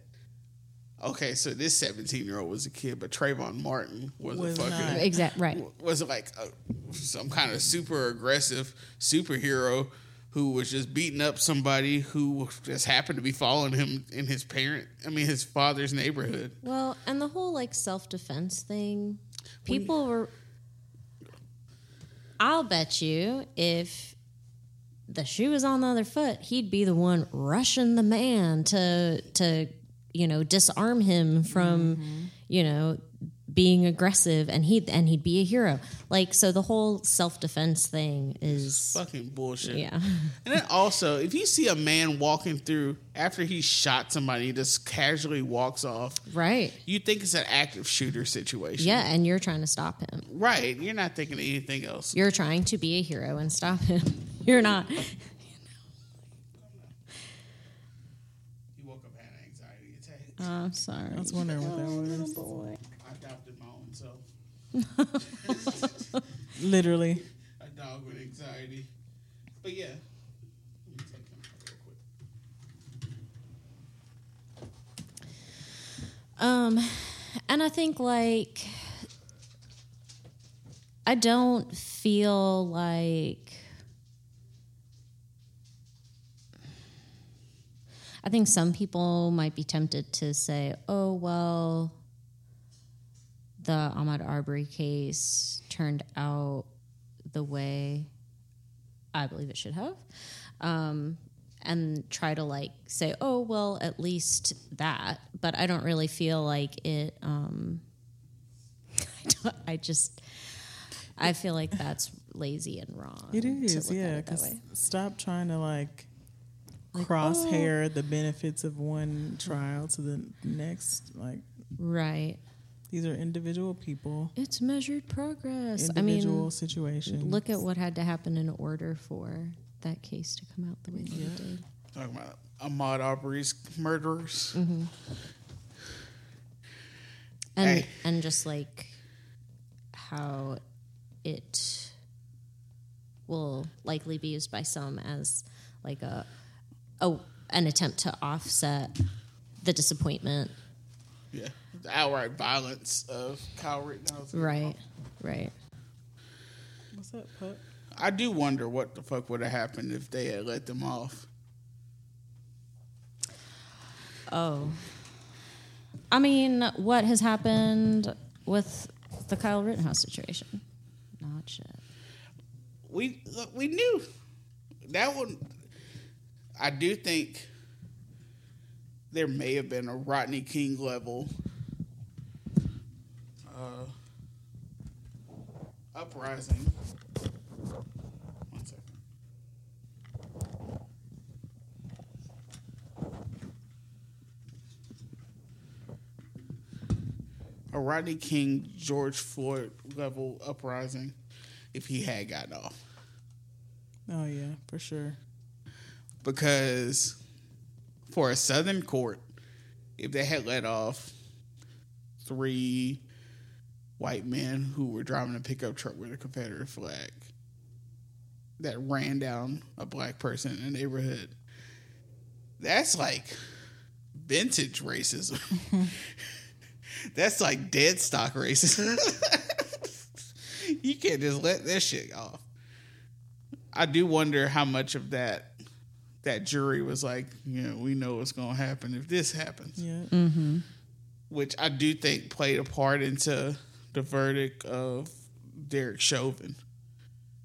Okay, so this seventeen-year-old was a kid, but Trayvon Martin was, Was a fucking not. Exact right. was like a, some kind of super aggressive superhero who was just beating up somebody who just happened to be following him in his parent, I mean his father's neighborhood. Well, and the whole like self defense thing, people were. I'll bet you if the shoe was on the other foot, he'd be the one rushing the man to to you know disarm him from mm-hmm. you know being aggressive, and he and he'd be a hero. Like so, the whole self defense thing is Fucking bullshit. yeah, And then also, if you see a man walking through after he shot somebody, he just casually walks off, right. you think it's an active shooter situation. Yeah, and you're trying to stop him. Right. You're not thinking of anything else. You're trying to be a hero and stop him. [laughs] You're not. He woke up had an anxiety attack. I'm sorry. I was wondering what that was. Boy, I adopted my own self. [laughs] Literally. A dog with anxiety. But yeah. Let me take him out real quick. Um, and I think like I don't feel like I think some people might be tempted to say, "Oh well, the Ahmaud Arbery case turned out the way I believe it should have." Um, and try to like say, oh, well, at least that. But I don't really feel like it. Um, [laughs] I, don't, I just, I feel like that's lazy and wrong. It is, yeah. it that 'cause way. stop trying to like, Like, crosshair oh. the benefits of one trial to the next. Like Right. these are individual people, It's measured progress. individual I mean, situations. look at what had to happen in order for that case to come out the way that it did. Talking about Ahmaud Arbery's murderers. Mm-hmm. And Hey. and just like how it will likely be used by some as like a oh an attempt to offset the disappointment. Yeah. The outright violence of Kyle Rittenhouse. Right. Right. What's up, Pup? I do wonder what the fuck would have happened if they had let them off. Oh. I mean, what has happened with the Kyle Rittenhouse situation? Not shit. We look, we knew that one. I do think there may have been a Rodney King level uh, uprising. One second. A Rodney King, George Floyd level uprising if he had gotten off. Oh yeah, for sure. Because for a southern court, if they had let off three white men who were driving a pickup truck with a Confederate flag that ran down a black person in the neighborhood, that's like vintage racism. [laughs] that's like dead stock racism. [laughs] you can't just let that shit off. I do wonder how much of that that jury was like, you know, we know what's going to happen if this happens, Yeah. which I do think played a part into the verdict of Derek Chauvin.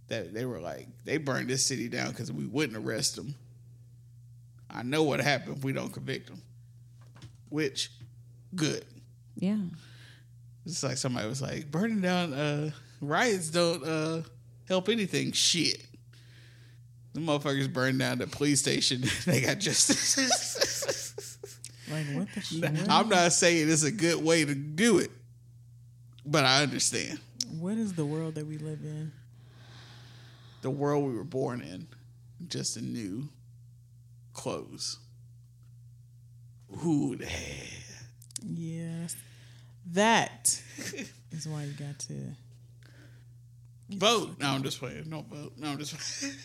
That they were like, they burned this city down because we wouldn't arrest them. I know what happened if we don't convict them. which good. Yeah. It's like somebody was like, burning down uh, riots don't uh, help anything. Shit. The motherfuckers burned down the police station. [laughs] they got justice. Like what the shit? I'm not saying it's a good way to do it, but I understand What is the world that we live in? the world we were born in, just in new clothes. Who the hell? Yes, That's why you got to. Vote. No, I'm just playing. No vote. No, I'm just playing. [laughs]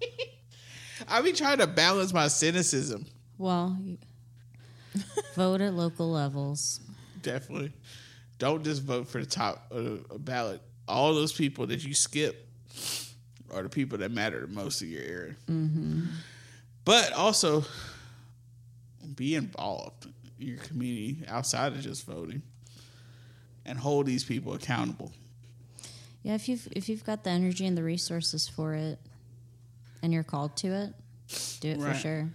[laughs] I be trying to balance my cynicism. Well, [laughs] vote at local levels. Definitely. Don't just vote for the top of the ballot. All those people that you skip are the people that matter the most in your area. Mm-hmm. But also, be involved in your community outside of just voting, and hold these people accountable. Yeah, if you've if you've got the energy and the resources for it, and you're called to it, do it Right. for sure.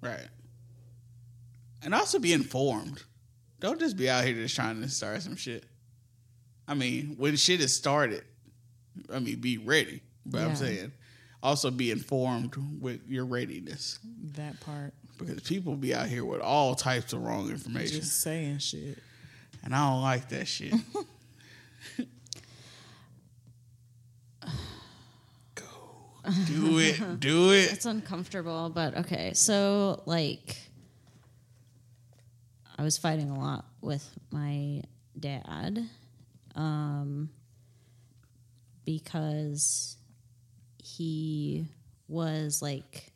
Right. And also be informed. Don't just be out here just trying to start some shit. I mean, when shit is started, I mean, be ready. But I'm saying, also be informed with your readiness That part. because people be out here with all types of wrong information, Just saying shit. and I don't like that shit. [laughs] [laughs] do it, do it. It's uncomfortable, but okay. So like I was fighting a lot with my dad um because he was like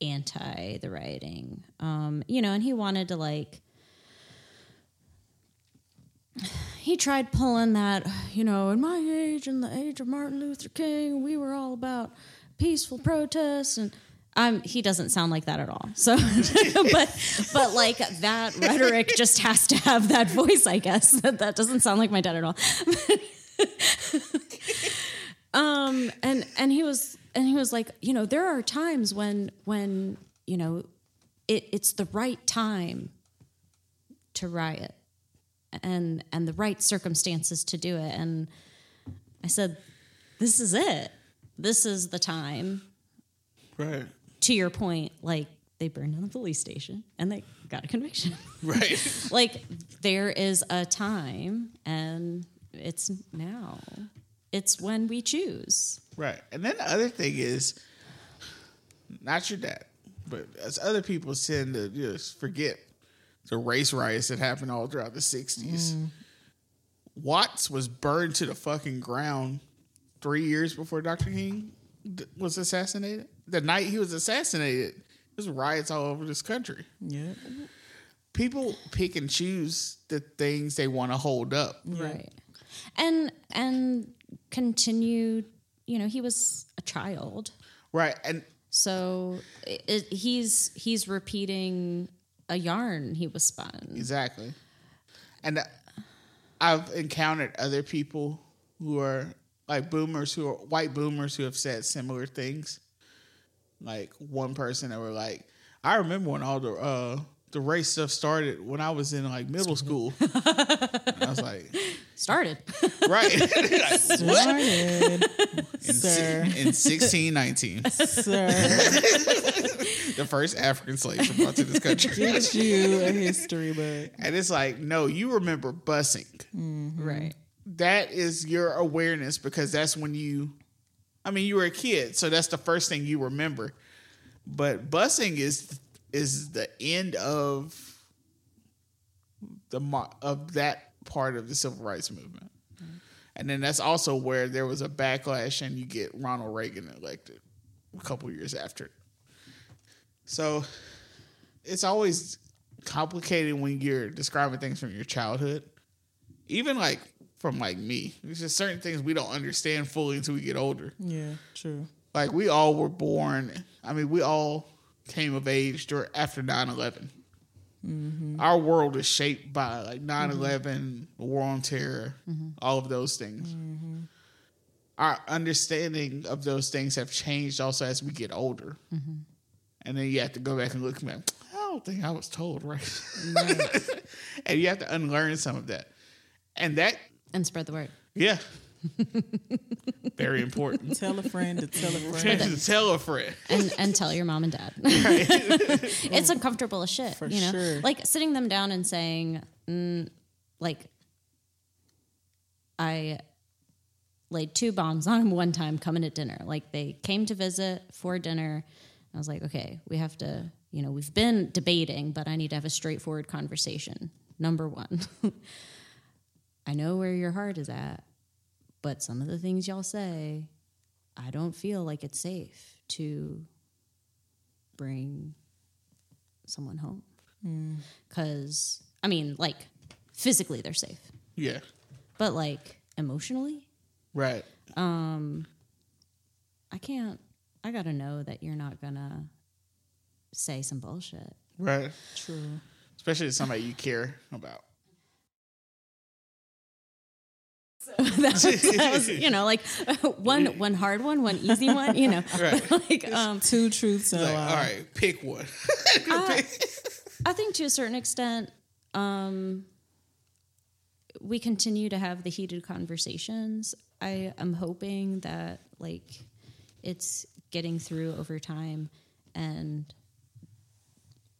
anti the rioting. Um you know, and he wanted to like he tried pulling that, you know, in my age and the age of Martin Luther King, we were all about peaceful protests and he doesn't sound like that at all. So, [laughs] but but like that rhetoric just has to have that voice, I guess. That that doesn't sound like my dad at all. [laughs] um, and and he was and he was like, you know, there are times when when you know it, it's the right time to riot and and the right circumstances to do it. And i said this is it. This is the time. Right, to your point like they burned down the police station and they got a conviction. [laughs] Right. [laughs] like there is a time and it's now. It's when we choose. Right. And then the other thing is, not your dad, but as other people tend to just forget the race riots that happened all throughout the 60s. Mm. Watts was burned to the fucking ground three years before Dr. King was assassinated. The night he was assassinated, there's riots all over this country. Yeah. People pick and choose the things they want to hold up. right and and continue you know he was a child Right. And so it, it, he's he's repeating a yarn he was spun Exactly. And uh, I've encountered other people who are like boomers who are white boomers who have said similar things. Like one person that were like, I remember when all the uh the race stuff started when I was in like middle school. [laughs] I was like, started right. Like, [laughs] [laughs] Started. in, Sir. in 1619, Sir. the first African slaves were brought to this country. Get you a history book. And it's like, no, you remember busing. Mm-hmm. right that is your awareness because that's when you I mean you were a kid, so that's the first thing you remember. But busing is is the end of the mo- of that part of the civil rights movement. And then that's also where there was a backlash and you get Ronald Reagan elected a couple years after. So it's always complicated when you're describing things from your childhood even like from like me, there's just certain things we don't understand fully until we get older. Yeah, true. Like we all were born. I mean, we all came of age during, after 9-11. Our world is shaped by like 9-11, the war on terror, all of those things. Our understanding of those things have changed also as we get older. And then you have to go back and look back. I don't think I was told right. [laughs] and you have to unlearn some of that. And that and spread the word yeah. [laughs] Very important. Tell a friend to tell a friend. Tell a friend. and and tell your mom and dad. [laughs] [laughs] it's uncomfortable as shit, For you know. sure. Like sitting them down and saying, mm, like, I laid two bombs on them one time coming at dinner. Like they came to visit for dinner. I was like, okay, we have to, you know, we've been debating, but I need to have a straightforward conversation. number one, I know where your heart is at, but some of the things y'all say, I don't feel like it's safe to bring someone home. Because, I mean, like, physically they're safe, Yeah. but like, emotionally, Right. um, I can't, I gotta know that you're not gonna say some bullshit. Right. True. Especially to somebody you care about. [laughs] that, was, that was, you know, like [laughs] one one hard one, one easy one, you know, [laughs] Right. like um, Two truths and Like, lie. all right, pick one. I, I think to a certain extent, um, we continue to have the heated conversations. I am hoping that like it's getting through over time, and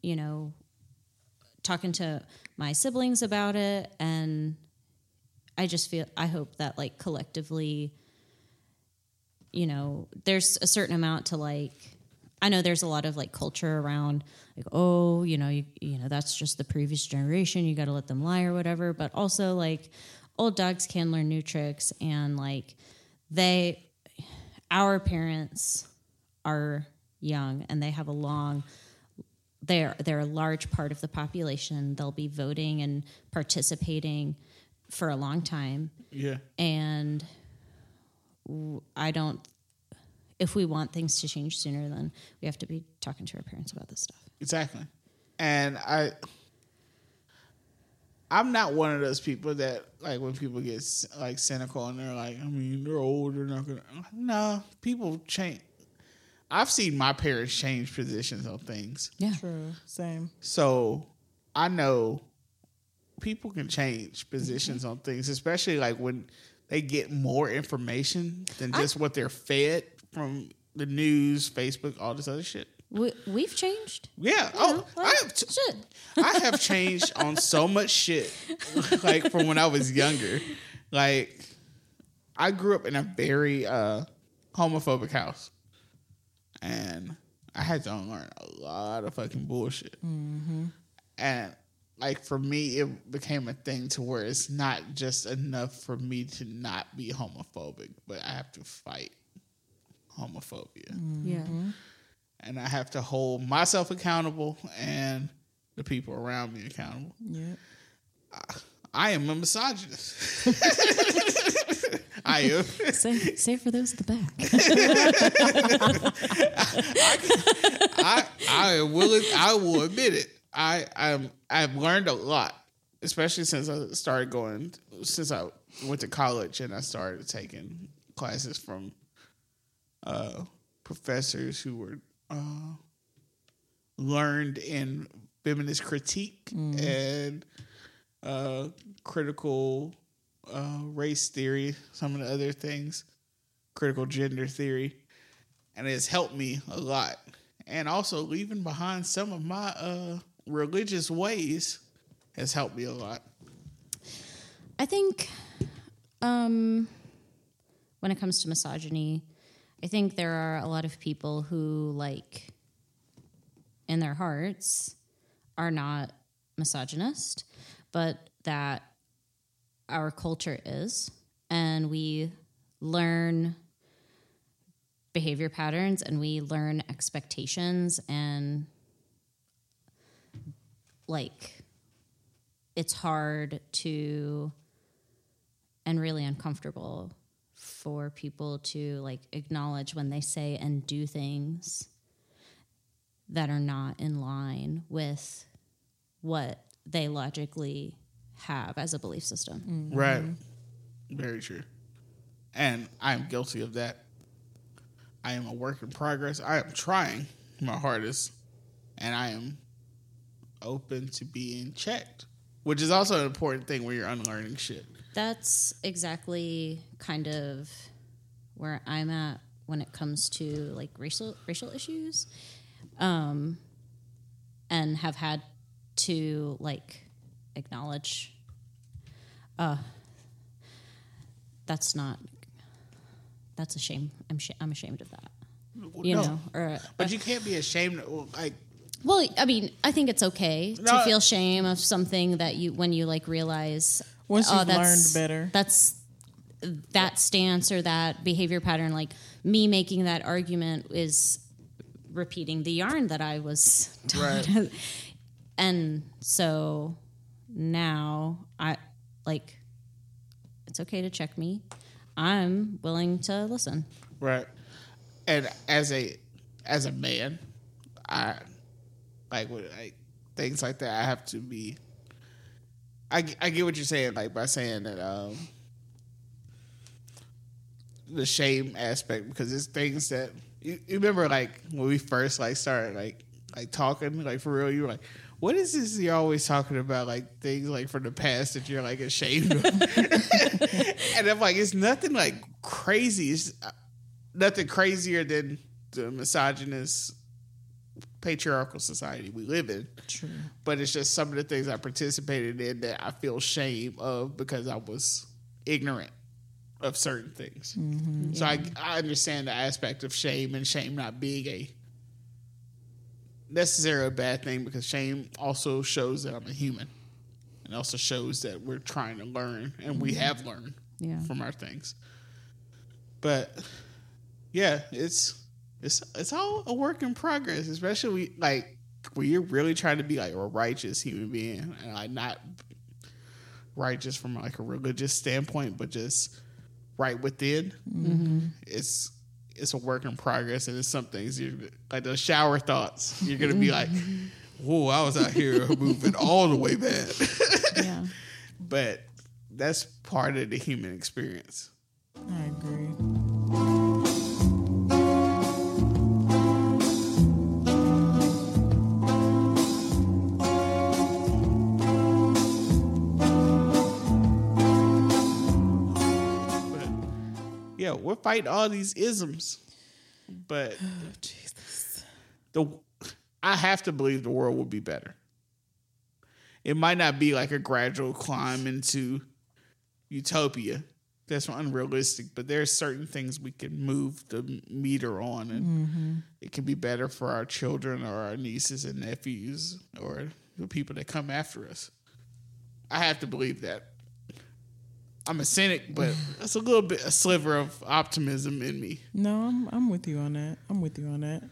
you know, talking to my siblings about it, and I just feel I hope that like collectively, you know, there's a certain amount to like I know there's a lot of like culture around like oh you know you, you know that's just the previous generation you got to let them lie or whatever. But also like old dogs can learn new tricks and like they our parents are young and they have a long they're they're a large part of the population. They'll be voting and participating for a long time yeah. and I don't. If we want things to change sooner, then we have to be talking to our parents about this stuff. Exactly. And I I'm not one of those people that like when people get like cynical and they're like, I mean, they're old, they're not gonna no, people change I've seen my parents change positions on things. Yeah, True. Same. So I know people can change positions on things, especially like when they get more information than just what they're fed from the news, Facebook, all this other shit. we, we've changed. Yeah. Oh, I have t- shit. I have changed on so much shit, [laughs] like from when I was younger. Like, I grew up in a very uh, homophobic house, and I had to unlearn a lot of fucking bullshit. And like for me, it became a thing to where it's not just enough for me to not be homophobic, but I have to fight homophobia mm-hmm. Yeah, and I have to hold myself accountable and the people around me accountable. Yeah. I am a misogynist. [laughs] I am. say say for those at the back. [laughs] I I am willing. I will admit it. I I'm I've learned a lot, especially since I started going since I went to college and I started taking classes from uh, professors who were uh, learned in feminist critique and uh, critical uh, race theory, some of the other things, critical gender theory, and it's helped me a lot. And also leaving behind some of my uh, religious ways has helped me a lot. I think um, when it comes to misogyny, I think there are a lot of people who, like, in their hearts, are not misogynist, but that our culture is. And we learn behavior patterns and we learn expectations and, like, it's hard to and really uncomfortable for people to like acknowledge when they say and do things that are not in line with what they logically have as a belief system. Mm-hmm. Right. Very true. And I am guilty of that. I am a work in progress. I am trying my hardest and I am open to being checked, which is also an important thing when you're unlearning shit. That's exactly kind of where I'm at when it comes to like racial racial issues, um, and have had to like acknowledge. Uh, that's not. That's a shame. I'm sh- I'm ashamed of that. You No. know, or But you can't be ashamed. Of, like, Well, I mean, I think it's okay No. to feel shame of something that you when you like realize Once oh, you've that's- learned better. That's that stance or that behavior pattern. Like me making that argument is repeating the yarn that I was [laughs] taught. Right. and so now I like it's okay to check me. I'm willing to listen. Right. And as a as a man, I like like things like that. I have to be. I I get what you're saying, like by saying that um the shame aspect because it's things that you, you remember like when we first like started like like talking like for real you were like what is this you're always talking about like things like from the past that you're like ashamed of [laughs] and I'm like it's nothing like crazy it's uh, nothing crazier than the misogynist patriarchal society we live in True. but it's just some of the things I participated in that I feel shame of because I was ignorant of certain things. Mm-hmm. So I, I understand the aspect of shame and shame not being a necessarily a bad thing because shame also shows that I'm a human and also shows that we're trying to learn and we mm-hmm. have learned Yeah. from our things. But yeah, it's it's it's all a work in progress, especially like when you're really trying to be like a righteous human being and like not righteous from like a religious standpoint, but just right within. Mm-hmm. It's it's a work in progress, and it's some things you like those shower thoughts. You're gonna be like, mm-hmm. "Whoa, I was out here [laughs] moving all the way bad," [laughs] Yeah. but that's part of the human experience. I agree. Yeah, we're fighting all these isms, but [sighs] oh, Jesus. the I have to believe the world will be better. It might not be like a gradual climb into utopia. That's unrealistic, but there are certain things we can move the meter on, and mm-hmm. it can be better for our children or our nieces and nephews or the people that come after us. I have to believe that. I'm a cynic, but that's a little bit a sliver of optimism in me. No, I'm I'm with you on that. I'm with you on that.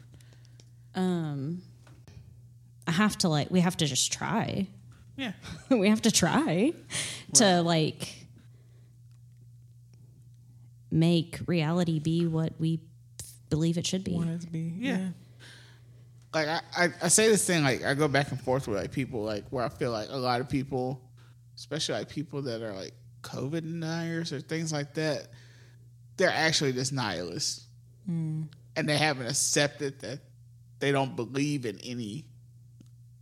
Um I have to like we have to just try. Yeah. [laughs] we have to try to like make reality be what we believe it should be. Want it to be. Yeah. Yeah. like I, I, I say this thing like I go back and forth with like people like where I feel like a lot of people, especially like people that are like COVID deniers or things like that, they're actually just nihilists, hmm. and they haven't accepted that they don't believe in any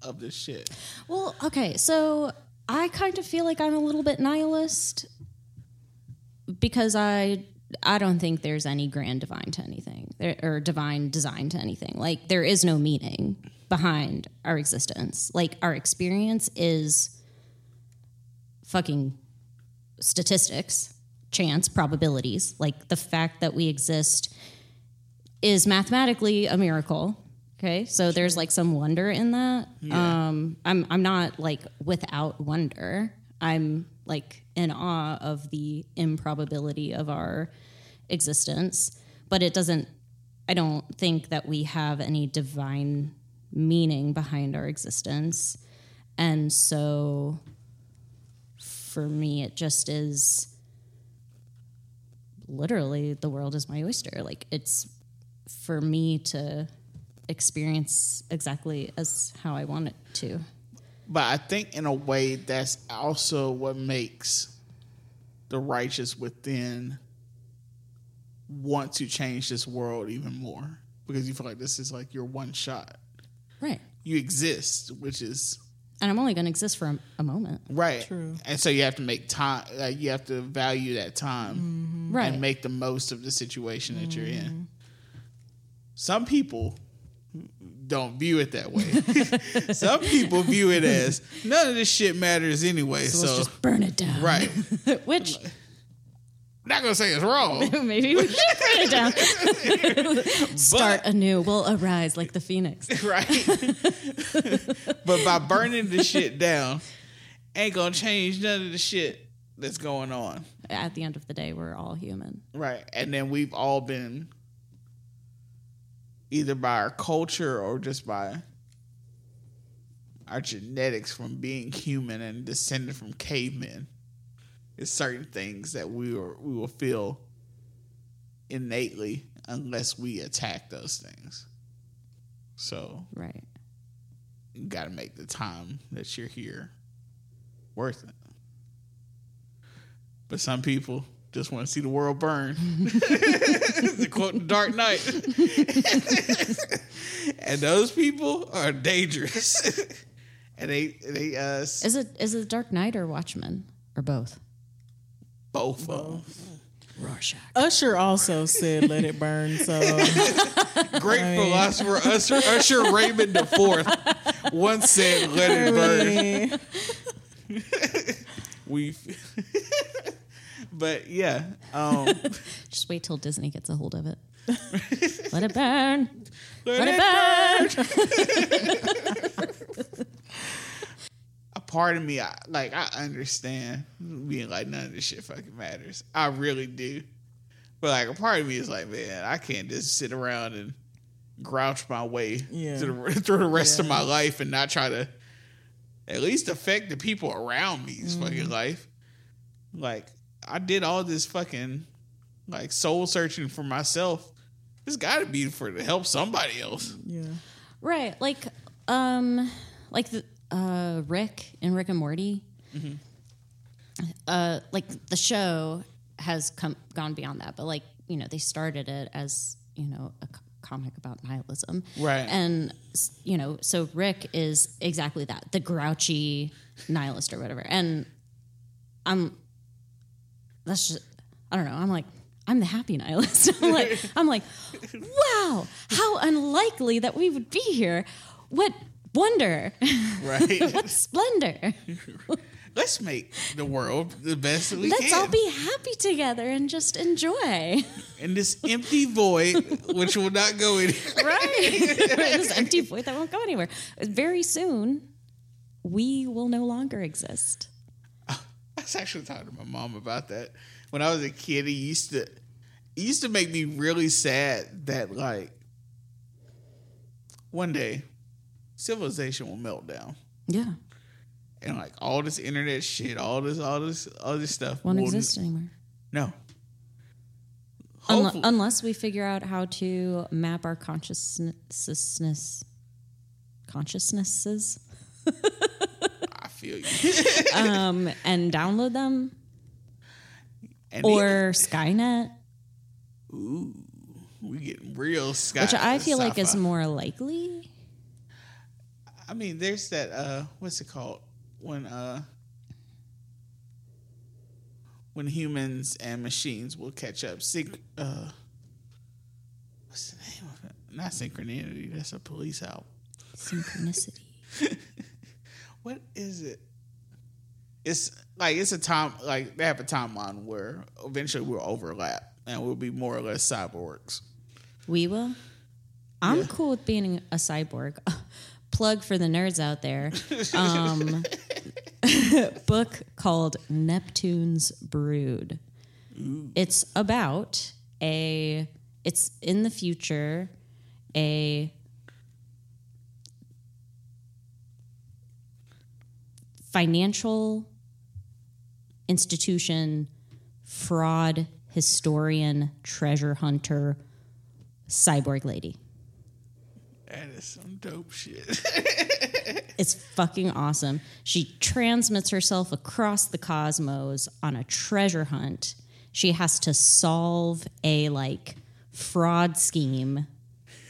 of this shit. Well, okay, so I kind of feel like I'm a little bit nihilist because I I don't think there's any grand divine to anything there, or divine design to anything. Like there is no meaning behind our existence. Like our experience is fucking statistics, chance, probabilities. Like the fact that we exist is mathematically a miracle. Okay, so there's like some wonder in that. Um, I'm I'm not like without wonder. I'm like in awe of the improbability of our existence, but it doesn't. I don't think that we have any divine meaning behind our existence, and so for me, it just is literally the world is my oyster. Like it's for me to experience exactly as how I want it to. But I think in a way that's also what makes the righteous within want to change this world even more because you feel like this is like your one shot. Right. You exist, which is And I'm only going to exist for a, a moment. right. True. And so you have to make time. Like you have to value that time mm-hmm. Right. and make the most of the situation that you're in. Mm-hmm. Some people don't view it that way. [laughs] Some people view it as none of this shit matters anyway. so, So, let's just burn it down. right. [laughs] Which not gonna say it's wrong. [laughs] Maybe we should [laughs] put it down. Start anew. We'll arise like the phoenix. [laughs] right? but by burning the shit down, ain't gonna change none of the shit that's going on. At the end of the day, we're all human. Right. And then we've all been either by our culture or just by our genetics from being human and descended from cavemen. Certain things that we will we will feel innately unless we attack those things. So Right. you got to make the time that you're here worth it. But some people just want to see the world burn. to [laughs] quote the Dark Knight. [laughs] and those people are dangerous. [laughs] and they they uh Is it is it Dark Knight or Watchmen or both? Both of them. Rorschach. Usher also said let it burn. So [laughs] Great philosopher Usher, Usher Raymond IV once said, "Let it burn." I We, [laughs] but yeah, um, Just wait till Disney gets a hold of it. Let it burn. [laughs] let, Let it it burn. A part of me, I, like I understand being like none of this shit fucking matters. I really do, but like a part of me is like, man, I can't just sit around and grouch my way Yeah. to the, [laughs] through the rest of my life and not try to at least affect the people around me's Mm-hmm. fucking life. Like I did all this fucking like soul searching for myself. It's got to be for to help somebody else. yeah. Right. Like um like the uh Rick in Rick and Morty. Uh like the show has come gone beyond that, but like, you know, they started it as, you know, a comic about nihilism. Right. And you know, so Rick is exactly that, the grouchy nihilist or whatever. And I'm that's just I don't know. I'm like I'm the happy nihilist. [laughs] I'm like [laughs] I'm like, wow, how unlikely that we would be here. What wonder. Right. [laughs] what splendor. [laughs] Let's make the world the best that we can. Let's all be happy together and just enjoy. in this empty void, which will not go anywhere. Right. [laughs] this empty void that won't go anywhere. Very soon we will no longer exist. I was actually talking to my mom about that. When I was a kid, it used to it used to make me really sad that like one day civilization will melt down. Yeah. And like all this internet shit, all this, all this, all this stuff Won't exist anymore. No. Unle- unless we figure out how to map our consciousness consciousnesses I feel you. [laughs] um, and download them And or Skynet, ooh, we getting real sky. which I feel like is more likely. I mean, there's that. Uh, what's it called when uh, when humans and machines will catch up? Sync. Uh, what's the name of it? Not synchronity. That's a police album. Synchronicity. [laughs] What is it? It's like it's a time like they have a timeline where eventually we'll overlap and we'll be more or less cyborgs. We will. I'm Yeah. cool with being a cyborg. [laughs] Plug for the nerds out there. [laughs] Um, [laughs] book called Neptune's Brood. It's about a. It's in the future. A financial institution fraud historian treasure hunter cyborg lady. That is some dope shit. [laughs] It's fucking awesome. She transmits herself across the cosmos on a treasure hunt. She has to solve a like fraud scheme.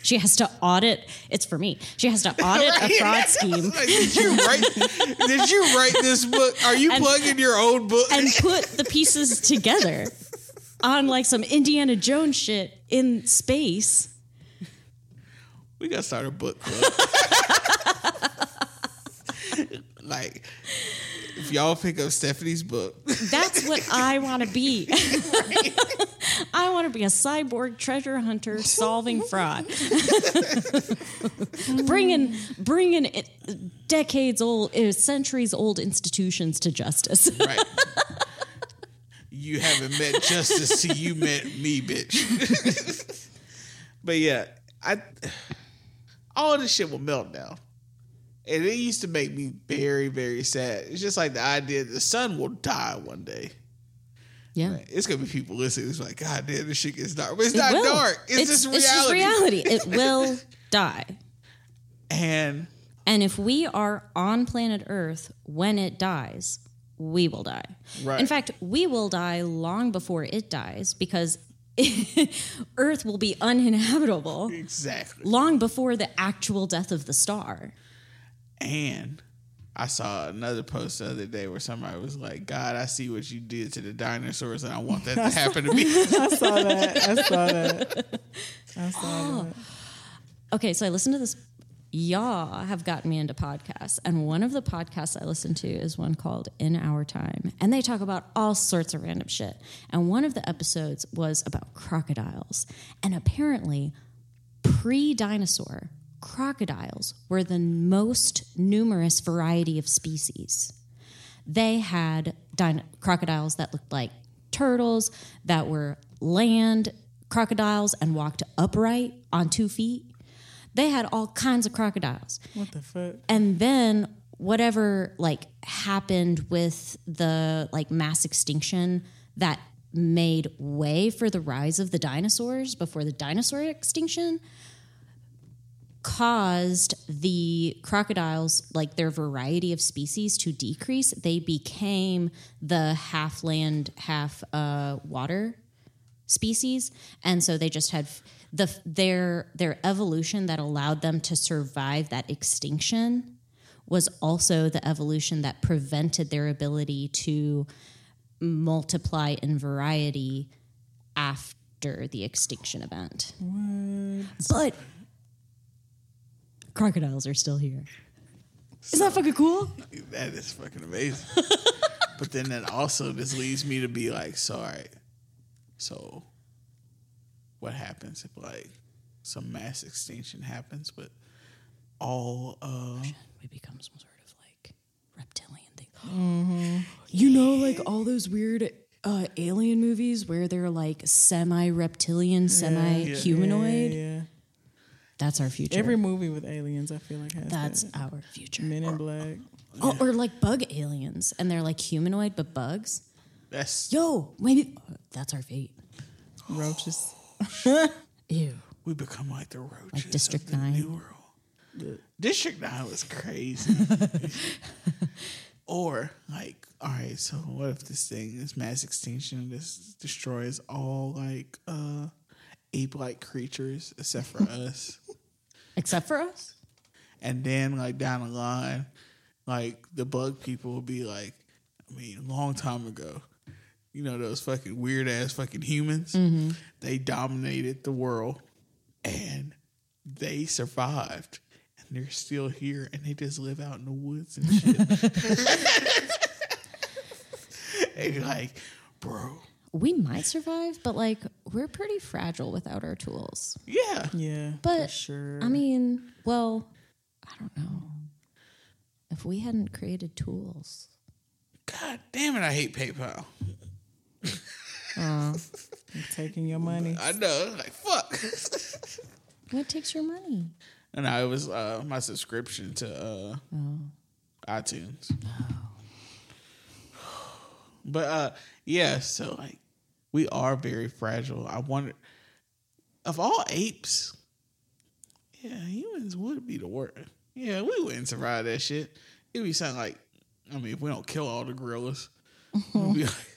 She has to audit. It's for me. She has to [laughs] audit a fraud scheme Like, did you write? did you write this book? Are you And- plugging your own book? and put the pieces together [laughs] on like some Indiana Jones shit in space. We gotta start a book club. [laughs] like, if y'all pick up Stephanie's book, That's what [laughs] I want to be. [laughs] I want to be a cyborg treasure hunter solving fraud, bringing bringing decades old, uh, centuries old institutions to justice. right? you haven't met justice till you met me, bitch. but yeah, I all this shit will melt down. And it used to make me very, very sad. It's just like the idea that the sun will die one day. Yeah. It's gonna be people listening. It's like, God damn, this shit gets dark. But it's It not will. dark. It's, just reality. It's just reality. It [laughs] will die. And And if we are on planet Earth when it dies, we will die. Right. In fact, we will die long before it dies because [laughs] Earth will be uninhabitable exactly. long before the actual death of the star. And I saw another post the other day where somebody was like, God, I see what you did to the dinosaurs and I want that to [laughs] happen to [laughs] me. I saw that. I saw that. I saw oh. that. Okay, so I listened to this. Y'all have gotten me into podcasts, and one of the podcasts I listen to is one called In Our Time, and they talk about all sorts of random shit. And one of the episodes was about crocodiles, and apparently, pre-dinosaur crocodiles were the most numerous variety of species. They had din- crocodiles that looked like turtles, that were land crocodiles and walked upright on two feet. They had all kinds of crocodiles. What the fuck? And then whatever like happened with the like mass extinction that made way for the rise of the dinosaurs before the dinosaur extinction caused the crocodiles like their variety of species to decrease they became the half land half uh, water species and so they just had f- the their their evolution that allowed them to survive that extinction was also the evolution that prevented their ability to multiply in variety after the extinction event but crocodiles are still here isn't that fucking cool that is fucking amazing. [laughs] but then that also just leads me to be like, sorry. So what happens if like some mass extinction happens, but all uh we become some sort of like reptilian thing. [gasps] You know, like all those weird uh, alien movies where they're like semi reptilian, semi humanoid. Yeah, yeah. That's our future. Every movie with aliens, I feel like has That's that. our future. Men in Black. Oh, or like bug aliens, and they're like humanoid but bugs. that's Yo, maybe that's our fate. Roaches. Ew. we become like the roaches. Like District of the 9. New world. District Nine was crazy. [laughs] or like, all right, so what if this thing this mass extinction? This destroys all like uh ape-like creatures except for [laughs] us. Except for us. And then like down the line, like the bug people will be like, I mean, a long time ago, you know, those fucking weird ass fucking humans, mm-hmm. they dominated the world and they survived. And they're still here and they just live out in the woods and shit. [laughs] and like, bro, We might survive, but like we're pretty fragile without our tools. yeah. Yeah. But for sure. I mean, well, I don't know. If we hadn't created tools, God damn it, I hate PayPal. I'm taking your money. [laughs] I know, like fuck. what takes your money? And I it was uh, my subscription to uh, iTunes. [sighs] But uh, yeah, so like we are very fragile. I wonder of all apes, yeah, humans would be the worst. Yeah, we wouldn't survive that shit. It'd be something like, I mean, if we don't kill all the gorillas, it'd be [laughs] like,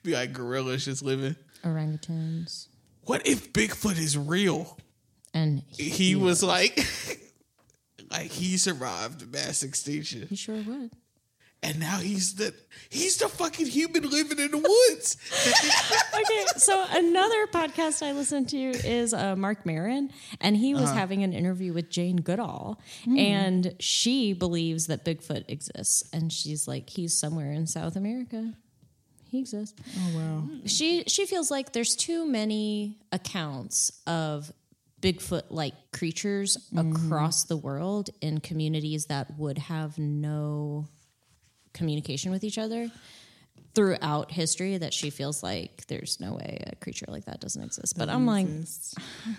[laughs] be like gorillas just living. Orangutans. What if Bigfoot is real? And he was like [laughs] like he survived the mass extinction he sure would. and now he's the he's the fucking human living in the woods. [laughs] okay, so another podcast I listened to is uh, Marc Maron, and he was having an interview with Jane Goodall, and she believes that Bigfoot exists, and she's like, he's somewhere in South America. He exists. Oh wow. She she feels like there's too many accounts of Bigfoot like creatures mm-hmm. across the world in communities that would have no communication with each other throughout history that she feels like there's no way a creature like that doesn't exist. But I'm like,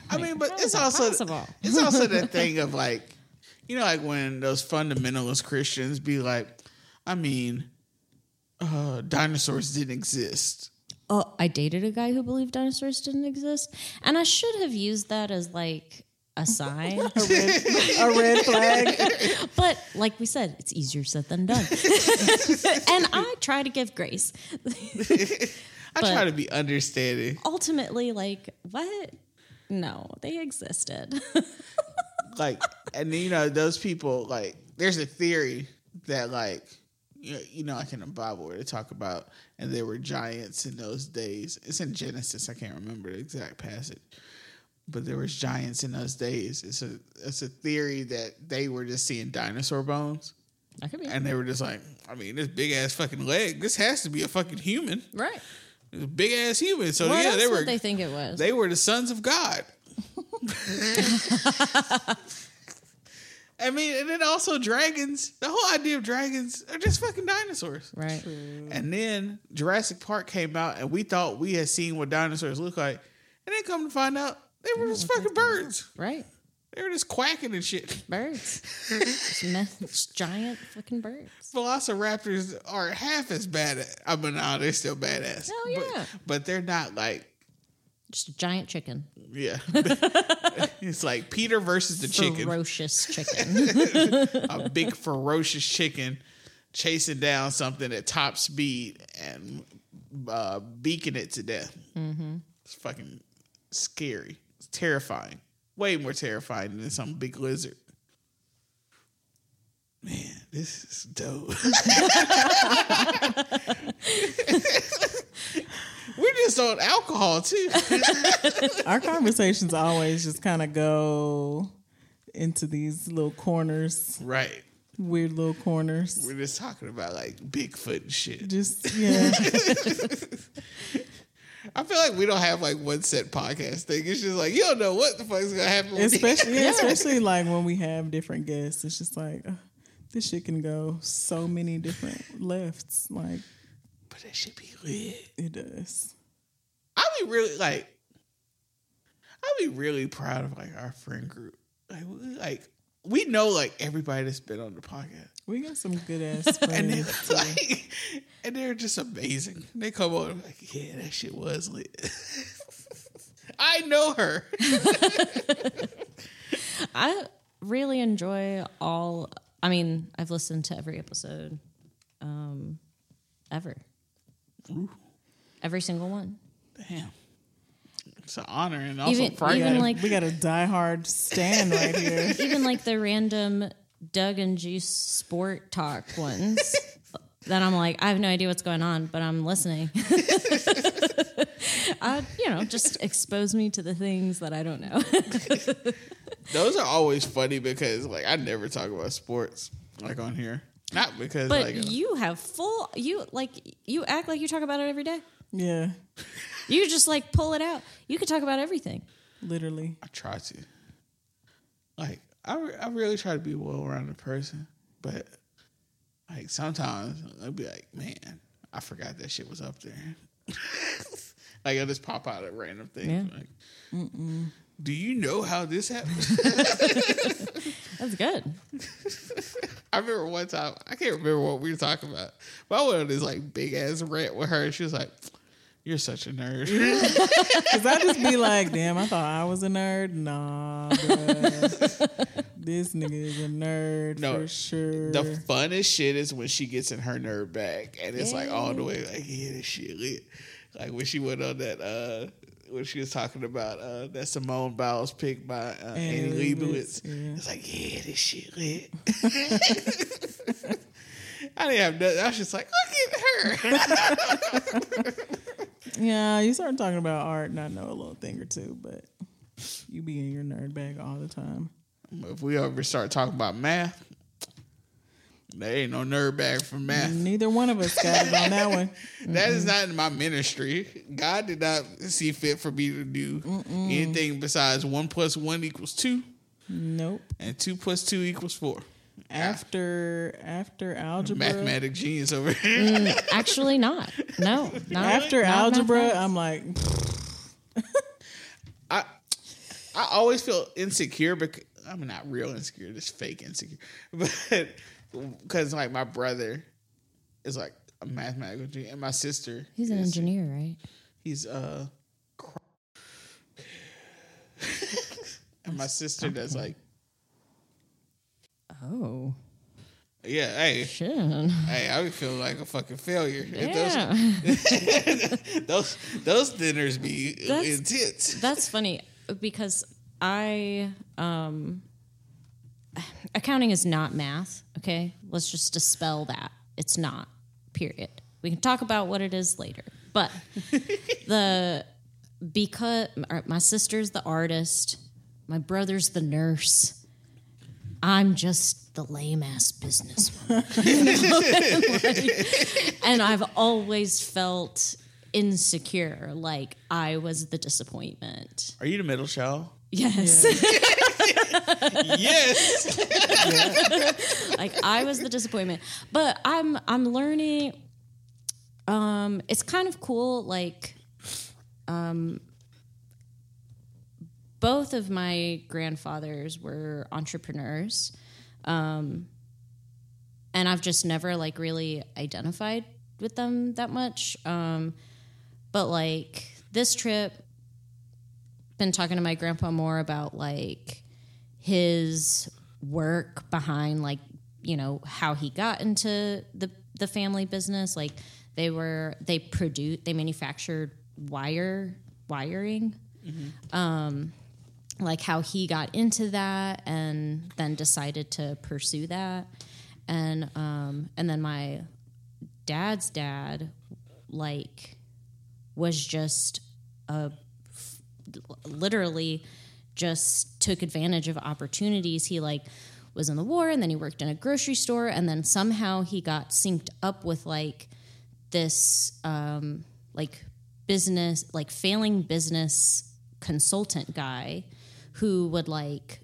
I mean, but it's also possible? it's also the [laughs] thing of like, you know, like when those fundamentalist Christians be like, I mean, uh, dinosaurs didn't exist. oh, I dated a guy who believed dinosaurs didn't exist, and I should have used that as like a sign. [laughs] A red, a red flag. [laughs] but like we said, it's easier said than done. [laughs] and I try to give grace. I try to be understanding. Ultimately, like what? No, they existed. like and you know those people like there's a theory that like you know, like in the bible where they talk about and there were giants in those days. It's in genesis. I can't remember the exact passage. But there was giants in those days. It's a it's a theory that they were just seeing dinosaur bones. That could be and they were just like i mean this big ass fucking leg. This has to be a fucking human. Right. Big ass human. So What yeah they were they think it was? they were the sons of God. [laughs] [laughs] I mean, and then also dragons. The whole idea of dragons are just fucking dinosaurs. right. And then Jurassic Park came out, and we thought we had seen what dinosaurs look like, and then come to find out they were just fucking birds. Right. They were just quacking and shit. [laughs] Birds. Just giant fucking birds. Velociraptors are half as bad. At, I mean, no, they're still badass. Hell But- yeah. but they're not like Just a giant chicken. yeah. [laughs] it's like Peter versus the chicken. Ferocious chicken. [laughs] a big ferocious chicken chasing down something at top speed and uh, beaking it to death. Mm-hmm. It's fucking scary. It's terrifying. Way more terrifying than some big lizard. Man, this is dope. [laughs] We're just on alcohol too. [laughs] Our conversations always just kind of go into these little corners, right. weird little corners. We're just talking about like Bigfoot and shit. Just [laughs] yeah, I feel like we don't have like one set podcast thing. It's just like you don't know what the fuck is gonna happen. with especially [laughs] yeah, especially like when we have different guests. It's just like uh, this shit can go so many different lefts. Like that should be lit. it does. I'd be really like, I'd be really proud of like our friend group. Like, we, like we know like everybody that's been on the podcast, We got some good ass [laughs] and they're friends. like, and they're just amazing. They come on and like, yeah, that shit was lit. [laughs] I know her. [laughs] I really enjoy all. I mean, I've listened to every episode, um, ever, every single one. Damn, it's an honor and also Even- frightening. even like- we got a diehard stand right [laughs] here. Even like the random Doug and Juice sport talk ones. [laughs] That I'm like, I have no idea what's going on, but I'm listening. [laughs] uh, you know, just expose me to the things that I don't know. Those are always funny because like I never talk about sports like on here. Not because But like you have full you like you act like you talk about it every day. Yeah, You just like pull it out. You could talk about everything. literally. I try to. Like I, re- I really try to be a well-rounded person, but like sometimes I'll be like, man, I forgot that shit was up there. [laughs] like I'll just pop out at random things. Yeah. Like, do you know how this happened? [laughs] That's good. [laughs] I remember one time I can't remember what we were talking about, but I went on this like big ass rant with her. and She was like, "You're such a nerd." [laughs] Cause I just be like, damn, I thought I was a nerd. Nah, bruh. this nigga is a nerd No, for sure. The funnest shit is when she gets in her nerd bag and it's like all the way like, yeah, this shit lit. Like when she went on that uh when she was talking about uh that Simone Biles pick by uh, Annie Annie Leibovitz. Yeah. It's like, yeah, this shit lit. [laughs] I didn't have nothing. I was just like, look at her. [laughs] Yeah, you start talking about art, and I know a little thing or two, but you be in your nerd bag all the time. if we ever start talking about math, there ain't no nerd bag for math. Neither one of us got it on that one. [laughs] That is not in my ministry. God did not see fit for me to do anything besides one plus one equals two, Nope. and two plus two equals four. After after algebra, Mathematic genius over here. Mm, [laughs] actually, not. No, not [laughs] after not algebra, mathematics. I'm like, I I always feel insecure because I'm not real insecure, just fake insecure, but because like my brother is like a mathematical genius, and my sister he's an engineer, right? He's uh, and my sister does like Oh, yeah. Hey, shit. hey, I would feel like a fucking failure. Yeah. Those, [laughs] those those dinners be That's- intense. That's funny because I um [sighs] accounting is not math, okay? Let's just dispel that. It's not. Period. We can talk about what it is later. But [laughs] the because uh, my sister's the artist, my brother's the nurse. I'm just the lame ass businesswoman. [laughs] and I've always felt insecure, like I was the disappointment. Are you the middle child? Yes. [laughs] [laughs] yes. [laughs] like I was the disappointment. But I'm I'm learning um it's kind of cool like um both of my grandfathers were entrepreneurs. Um and I've just never like really identified with them that much. Um but like this trip been talking to my grandpa more about like his work behind like you know how he got into the the family business. Like they were they produce they manufactured wire wiring. Um like how he got into that and then decided to pursue that. And um and then my dad's dad like was just a literally just took advantage of opportunities. He like was in the war and then he worked in a grocery store and then somehow he got synced up with like this um like business like failing business consultant guy who would like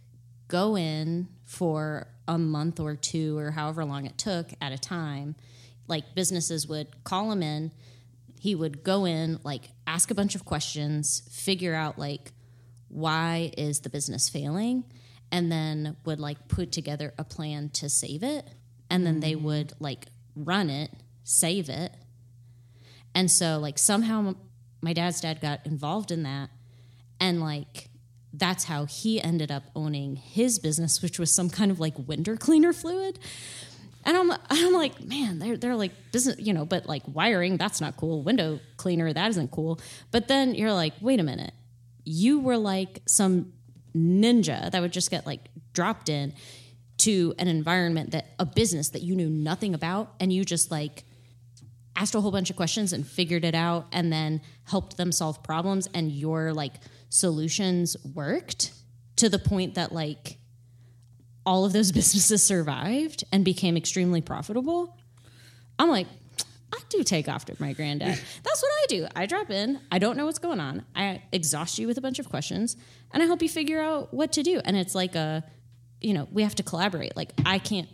go in for a month or two or however long it took at a time like businesses would call him in he would go in like ask a bunch of questions figure out like why is the business failing and then would like put together a plan to save it and then they mm. would like run it save it and so like somehow my dad's dad got involved in that and like that's how he ended up owning his business which was some kind of like window cleaner fluid and I'm, I'm like, man, they're, they're like business, you know, but like wiring, that's not cool. Window cleaner, that isn't cool. But then you're like, wait a minute. You were like some ninja that would just get like dropped in to an environment that a business that you knew nothing about. And you just like asked a whole bunch of questions and figured it out and then helped them solve problems. And your like solutions worked to the point that like, all of those [laughs] businesses survived and became extremely profitable. I'm like, I do take after my granddad. That's what I do. I drop in, I don't know what's going on. I exhaust you with a bunch of questions and I help you figure out what to do. And it's like a, you know, we have to collaborate. Like, I can't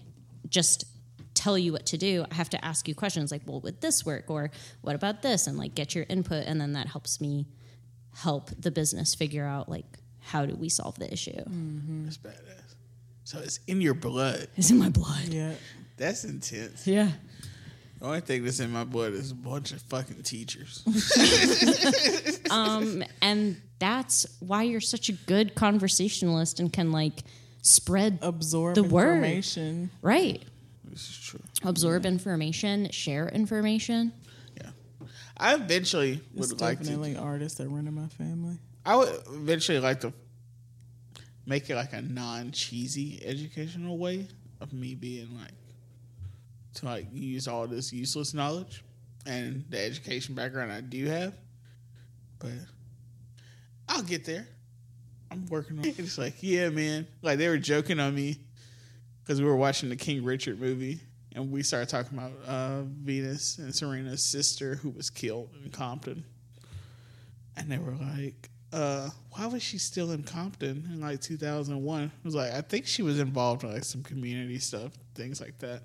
just tell you what to do. I have to ask you questions like, well, would this work? Or what about this? And like, get your input. And then that helps me help the business figure out like, how do we solve the issue? Mm-hmm. That's badass. So it's in your blood. It's in my blood. yeah, That's intense. Yeah. The only thing that's in my blood is a bunch of fucking teachers. [laughs] Um, and that's why you're such a good conversationalist and can like spread absorb The word. information. right, this is true. absorb information, share information. Yeah. I eventually It's would like to. definitely artists that run in my family. I would eventually like to make it like a non cheesy educational way of me being like to like use all this useless knowledge and the education background I do have. But I'll get there. I'm working on it. It's like, yeah, man. Like they were joking on me because we were watching the King Richard movie and we started talking about uh, Venus and Serena's sister who was killed in Compton. And they were like, uh, why was she still in Compton in like 2001? I was like, I think she was involved in like some community stuff, things like that.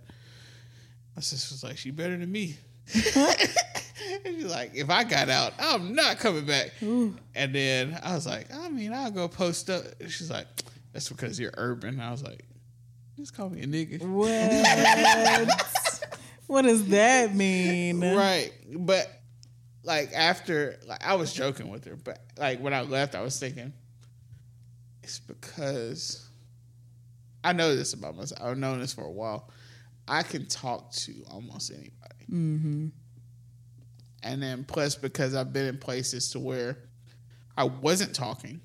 My sister was like, she better than me. [laughs] and she's like, if I got out, I'm not coming back. And then I was like, I mean, I'll go post up. She's like, that's because you're urban. I was like, just call me a nigga. What? [laughs] what does that mean? Right. But like after like I was joking with her, but like when I left I was thinking it's because I know this about myself. I've known this for a while. I can talk to almost anybody. Mm-hmm. And then plus because I've been in places to where I wasn't talking,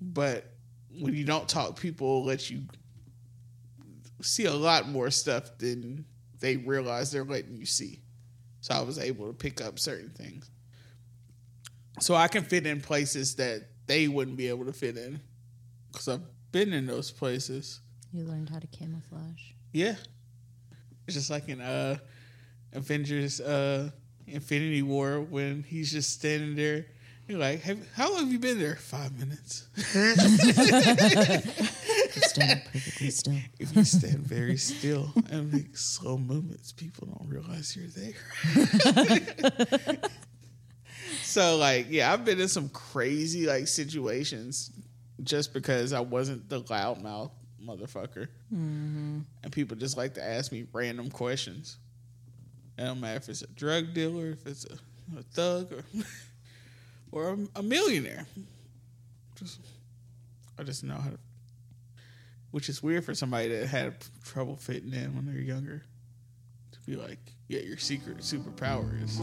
but when you don't talk, people let you see a lot more stuff than they realize they're letting you see. So I was able to pick up certain things. So I can fit in places that they wouldn't be able to fit in because I've been in those places. You learned how to camouflage. Yeah. Just like in uh Avengers uh Infinity War when he's just standing there. You're like, have, how long have you been there? Five minutes. Stand [laughs] perfectly still. if you stand very still and make slow movements, people don't realize you're there. [laughs] so, like, yeah, I've been in some crazy like situations just because I wasn't the loudmouth motherfucker, mm-hmm. and people just like to ask me random questions. It don't matter if it's a drug dealer, if it's a, a thug, or [laughs] or a, a millionaire. Just, I just know how to which is weird for somebody that had trouble fitting in when they're younger. To be like, yeah, your secret superpower is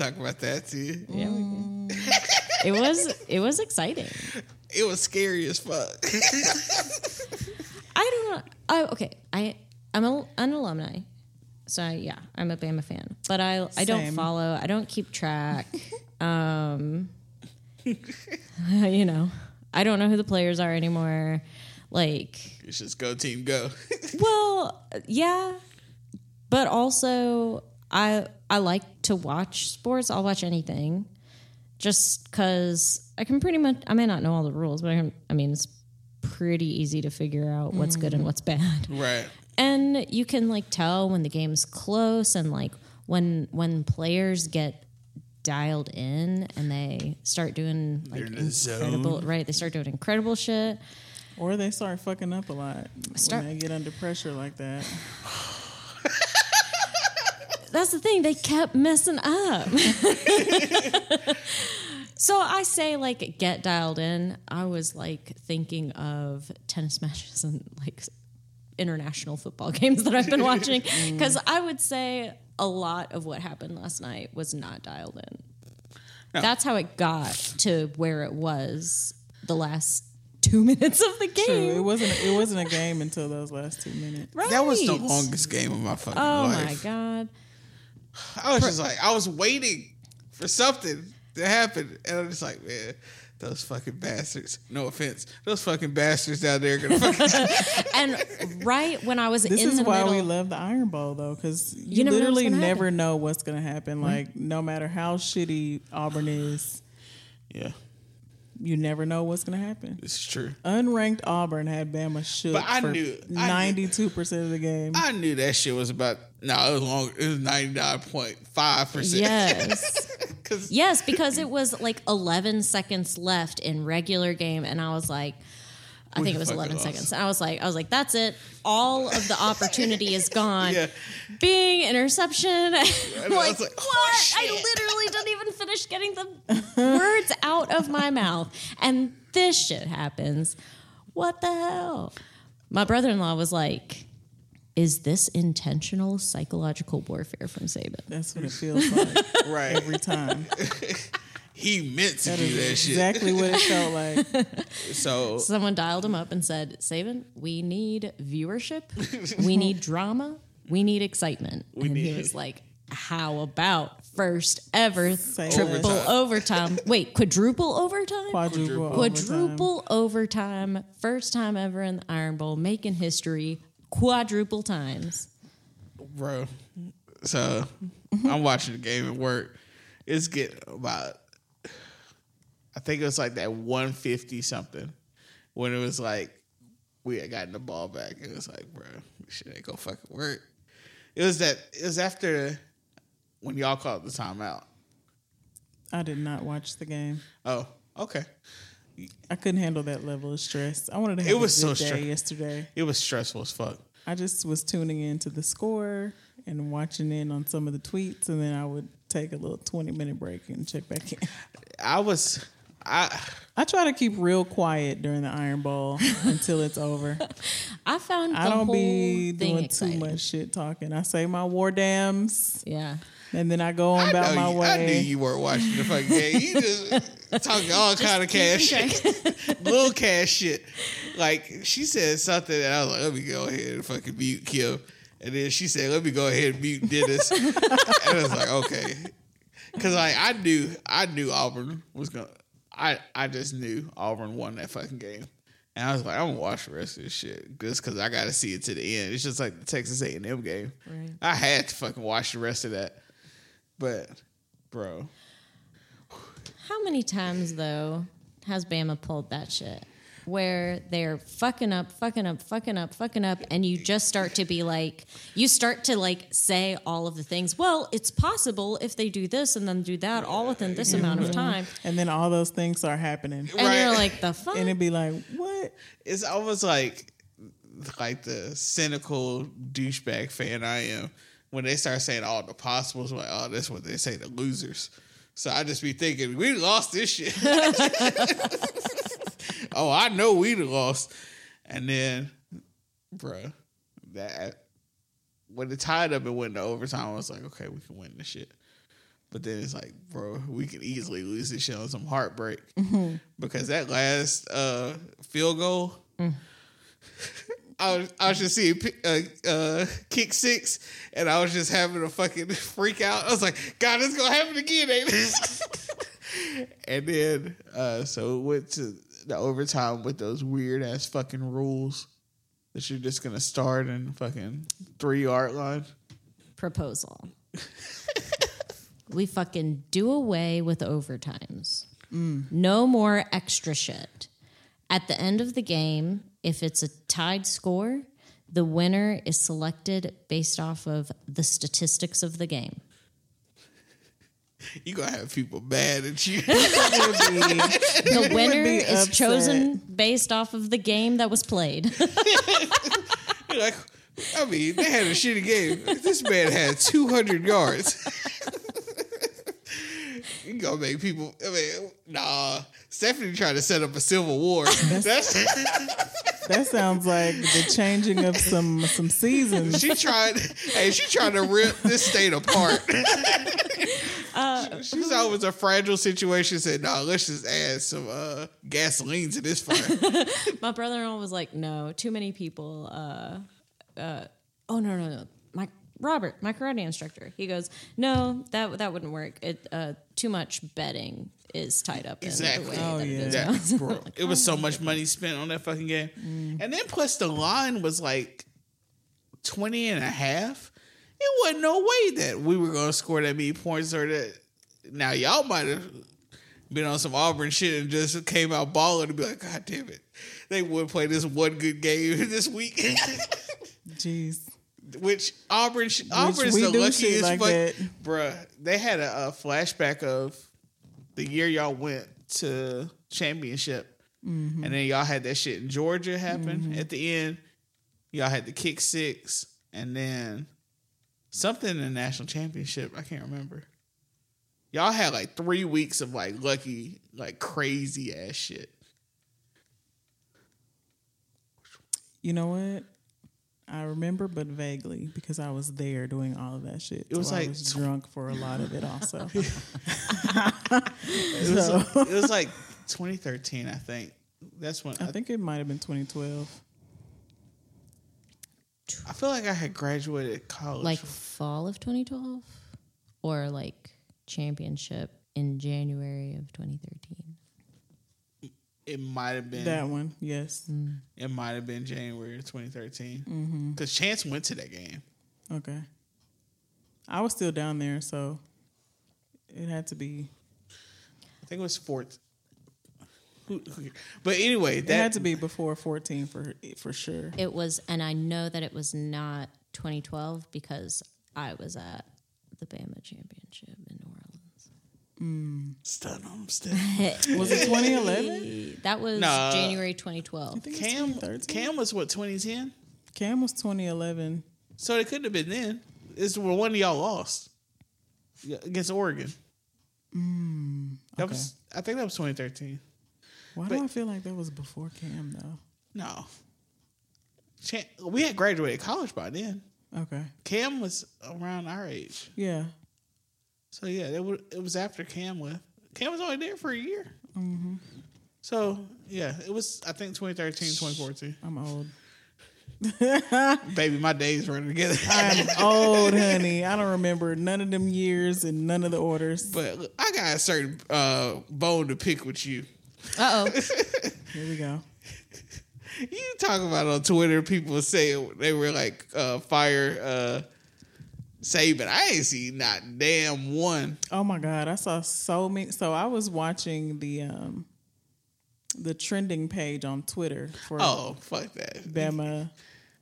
talk about that too. Yeah, we can. it was it was exciting. It was scary as fuck. I don't know. I, okay, I I'm a, an alumni, so I, yeah, I'm a Bama fan. But I I don't Same. follow. I don't keep track. [laughs] um, [laughs] you know, I don't know who the players are anymore. Like, it's just go team go. [laughs] well, yeah, but also I I like to watch sports. I'll watch anything, just because I can pretty much. I may not know all the rules, but I, can, I mean it's pretty easy to figure out what's good and mm-hmm. what's bad. right. and you can like tell when the game's close and like when when players get dialed in and they start doing like in incredible zone. right they start doing incredible shit Or they start fucking up a lot Start- when they get under pressure like that. [sighs] [laughs] that's the thing they kept messing up. [laughs] So i say like get dialed in. I was like thinking of tennis matches and like international football [laughs] games that i've been watching. Mm. Because i would say a lot of what happened last night was not dialed in. That's how it got to where it was the last two [laughs] minutes of the True, game. it wasn't. It wasn't a game until those last two minutes. right That was the longest game of my fucking oh life. Oh my god I was just like, I was waiting for something to happen, and I'm just like, man, those fucking bastards. No offense, those fucking bastards down there are gonna fucking. [laughs] [laughs] and right when i was This in is the why middle we love the Iron Bowl though, because you, You never literally gonna never happen. know what's gonna happen. Like no matter how shitty Auburn is, yeah, you never know what's gonna happen. this is true. Unranked Auburn had Bama shook But I for knew- I knew- ninety-two percent of the game. I knew that shit was about. No, it was long. It was ninety nine point five percent. yes [laughs] because Yes, because it was like 11 seconds left in regular game, and I was like, I think it was 11 lost. seconds. I was like, I was like, that's it. All of the opportunity is [laughs] gone. Yeah. Bing interception. I'm [laughs] I like, was like, oh, what? I literally didn't even finish getting the [laughs] words out of my mouth, and this shit happens. What the hell? My brother-in-law was like, is this intentional psychological warfare from Saban? That's what it feels like Right. every time. He meant to That do is that shit. exactly what it [laughs] felt like. So Someone dialed him up and said, Saban, we need viewership, [laughs] we need drama, we need excitement. and he need- was like, how about first ever Same. triple overtime. Wait, quadruple overtime? Quadruple. overtime. quadruple overtime. First time ever in the Iron Bowl, making history quadruple times. bro. So I'm watching the game at work. It's getting about I think it was like that 150 something when it was like we had gotten the ball back. And it was like, bro, this shit ain't gonna fucking work. It was that it was after when y'all called the timeout. I did not watch the game. Oh, okay. I couldn't handle that level of stress. I wanted to have It was so day stre- yesterday. It was stressful as fuck. I just was tuning into the score and watching in on some of the tweets, and then I would take a little twenty minute break and check back in. I was I I try to keep real quiet during the Iron Bowl [laughs] until it's over. I found the I don't be doing exciting. too much shit talking. I say my war dams, Yeah. and then I go on I, about my you, I knew you weren't watching the fucking game. You just [laughs] talking all kind of cash shit, [laughs] little cash shit. Like she said something, and I was like, "Let me go ahead and fucking mute Kim." And then she said, "Let me go ahead and mute Dennis." and I was like, "Okay," because like I knew, I knew Auburn was gonna. I I just knew Auburn won that fucking game. And I was like, I'm gonna watch the rest of this shit just because I got to see it to the end. It's just like the Texas A&M game. Right. I had to fucking watch the rest of that. But, bro, How many times though has Bama pulled that shit? Where they're fucking up, fucking up, fucking up, fucking up, and you just start to be like, you start to like say all of the things. Well, it's possible if they do this and then do that all within this amount of time, and then all those things are happening, and you're like, the fuck. and it'd be like, what? it's almost like like the cynical douchebag fan I am when they start saying all the possibles. Like, oh, that's what they say, the losers. So I just be thinking, we lost this shit. [laughs] [laughs] [laughs] oh, I know we done lost. And then, bruh, that when it tied up and went to overtime, I was like, okay, we can win this shit. But then it's like, bro, we could easily lose this shit on some heartbreak because that last uh, field goal, [laughs] I was I was just seeing uh, uh, kick six, and I was just having a fucking [laughs] freak out. I was like, God, it's gonna happen again, ain't it? and then uh, so it went to the overtime with those weird ass fucking rules that you're just gonna start in fucking three yard line. proposal. we fucking do away with overtimes. Mm. No more extra shit. At the end of the game, if it's a tied score, the winner is selected based off of the statistics of the game. [laughs] You gonna have people mad at you. [laughs] [laughs] The winner is upset. chosen based off of the game that was played. You're like, I mean, they had a shitty game. This man had 200 yards. you gonna make people. I mean, nah. Stephanie tried to set up a civil war. That's That sounds like the changing of some some seasons. she tried. Hey, she tried to rip this state apart. She saw it was a fragile situation. Said, "Nah, let's just add some uh, gasoline to this fire." [laughs] My brother-in-law was like, "No, too many people." Uh, uh, oh no, no, no. My Robert, my karate instructor, he goes, "No, that that wouldn't work. It uh, too much betting is tied up in Exactly. the way Oh, that yeah. it is." [laughs] I like, It was so much money spent on that fucking game. And then plus the line was like 20 and a half. It wasn't no way that we were going to score that many points or that. Now, y'all might have been on some Auburn shit and just came out balling and be like, God damn it. They would play this one good game [laughs] this week. [laughs] Jeez. Which Auburn, sh- Auburn's the luckiest like fuck- that. Bruh, they had a, a flashback of the year y'all went to championship, Mm-hmm. and then y'all had that shit in Georgia happen at the end. Y'all had the kick six, and then something in the national championship. I can't remember. Y'all had like three weeks of like lucky, like crazy ass shit. You know what? I remember, but vaguely because I was there doing all of that shit. It was so like I was drunk for a lot of it, also. [laughs] [laughs] It was, it was like 2013, I think. That's when I I, think it might have been 2012. I feel like I had graduated college. Like fall of 2012 or like championship in January of 2013. it might have been That one, yes. it might have been January of 2013 Mm-hmm. because Chance went to that game. Okay. I was still down there, so it had to be. I think it was fourth. Who- [laughs] who- But anyway, It that had to be before 14 for for sure. It was, and I know that it was not 2012 because I was at the Bama Championship in New Orleans. Mm. stun on him still. Was it 2011? That was Nah. January 2012. I think it was Cam Cam was what 2010, Cam was 2011. so it couldn't have been then. It's when one of y'all lost against Oregon. Mm, that okay. was I think that was 2013. Why But- do I feel like that was before Cam though? No, we had graduated college by then. Okay. Cam was around our age, Yeah. so yeah, it was, it was after Cam left. Cam was only there for a year. So yeah, it was I think 2013, 2014. I'm old. [laughs] [laughs] Baby, my days running together. I'm old, honey. [laughs] I don't remember none of them years and none of the orders. but look, I got a certain uh, bone to pick with you. Uh oh. [laughs] Here we go. You talk about on Twitter, people say they were like uh, fire uh, Saban. I ain't seen not damn one. Oh my god, I saw so many. So I was watching the um the trending page on Twitter for Oh fuck that. Bama,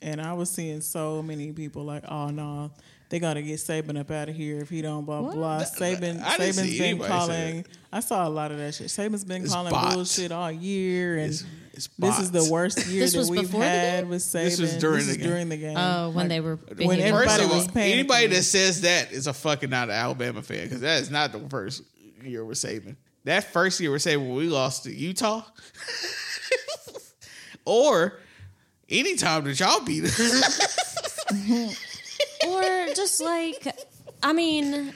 and I was seeing so many people like, "Oh no, they got to get Saban up out of here if he don't blah What? blah." That- Saban, I didn't Saban's see been calling. I saw a lot of that shit. Saban's been It's calling bots. bullshit all year, and It's, it's this is the worst [laughs] year that we've before the had game? with Saban. This was during the is game. during the game. Oh, when Like, they were when everybody First of all, was panicking. anybody that says that is a fucking not an Alabama fan because that is not the first year we're saving. That first year we're saving we lost to Utah, [laughs] or anytime that y'all beat us. [laughs] or just like I mean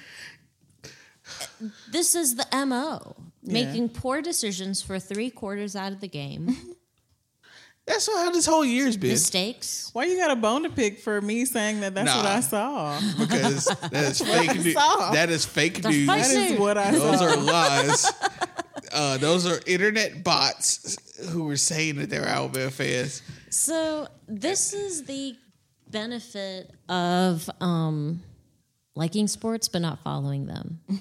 this is the MO. Making poor decisions for three quarters out of the game. [laughs] That's how this whole year's been. Mistakes. Why you got a bone to pick for me saying that that's what I saw? [laughs] because that is fake news. That is fake The news. That is what I Those saw. are lies. [laughs] Uh, those are internet bots who were saying that they're Alabama fans. So this is the benefit of um liking sports but not following them. [laughs]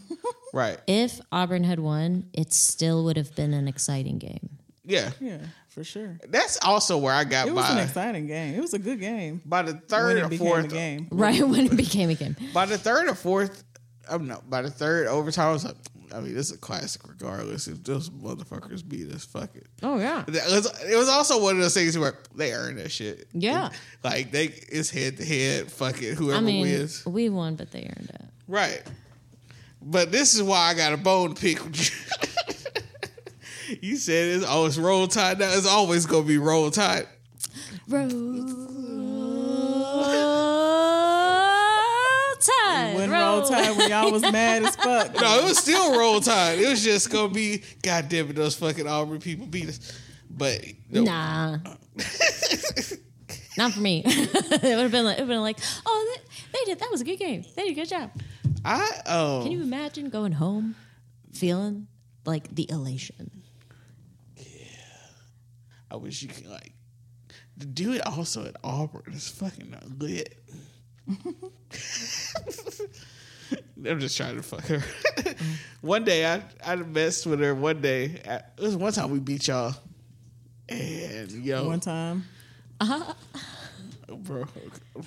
Right. If Auburn had won, it still would have been an exciting game. Yeah. Yeah, for sure. That's also where I got by. It was an exciting game. It was a good game. By the When third it or fourth a game. Right [laughs] when it became a game. By the third or fourth, I'm no. By the third overtime, I was like, I mean, this is a classic. Regardless, if those motherfuckers beat us, fuck it. Oh yeah. It was, it was also one of those things where they earned that shit. Yeah. like they it's head to head. Fuck it, whoever I mean, wins, we won, but they earned it. right? But this is why I got a bone to pick with you. [laughs] you said it's it's roll tide now. It's always gonna be roll tide. Roll Tide. When roll tide when y'all was [laughs] mad as fuck. No, it was still roll tide. It was just gonna be goddamn it, those fucking Auburn people beat us. But no, Nah. [laughs] Not for me. [laughs] it would have been like, it would have been like, oh, they, they did. That was a good game. They did a good job. I um Can you imagine going home feeling like the elation? Yeah. I wish you could like to do it also at Auburn is fucking lit. [laughs] I'm just trying to fuck her. [laughs] one day I I messed with her. One day I- it was one time we beat y'all, and yo, One time. bro, I'm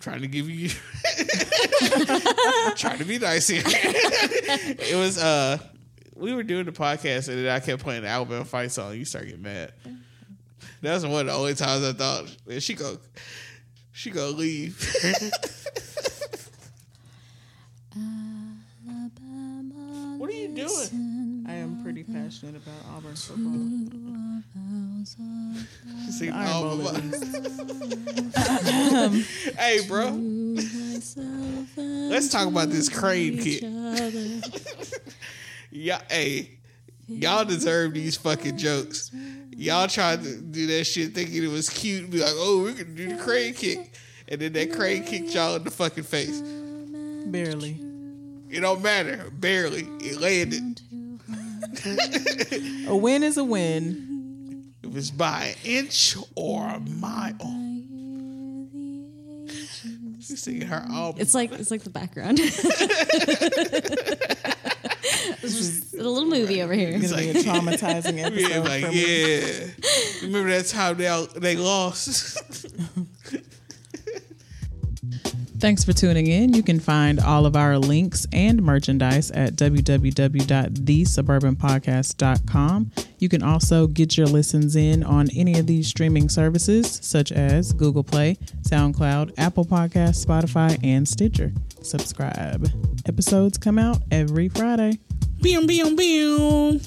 trying to give you, [laughs] trying to be nice here. it was uh, we were doing the podcast and then I kept playing the Alabama fight song. You start getting mad. That's one of the only times I thought man, she go, she gonna leave. [laughs] what are you doing? I am pretty passionate about Auburn football. Sing [laughs] Iron all Bowl of at my- least. hey, bro. Let's talk about this crane kick. [laughs] Yeah, hey, y'all deserve these fucking jokes. Y'all tried to do that shit thinking it was cute. Be like, oh, we can do the crane kick, and then that crane kicked y'all in the fucking face. Barely. It don't matter, barely. It landed. A win is a win. If it's by an inch or a mile. She's singing her mm. all. It's like it's like the background. [laughs] It's just a little movie over here. It's gonna be a traumatizing [laughs] Yeah, like yeah. Remember that time they all, they lost. [laughs] Thanks for tuning in. You can find all of our links and merchandise at www.thesuburbanpodcast.com. You can also get your listens in on any of these streaming services, such as Google Play, SoundCloud, Apple Podcasts, Spotify, and Stitcher. Subscribe. Episodes come out every Friday. Boom, boom, boom.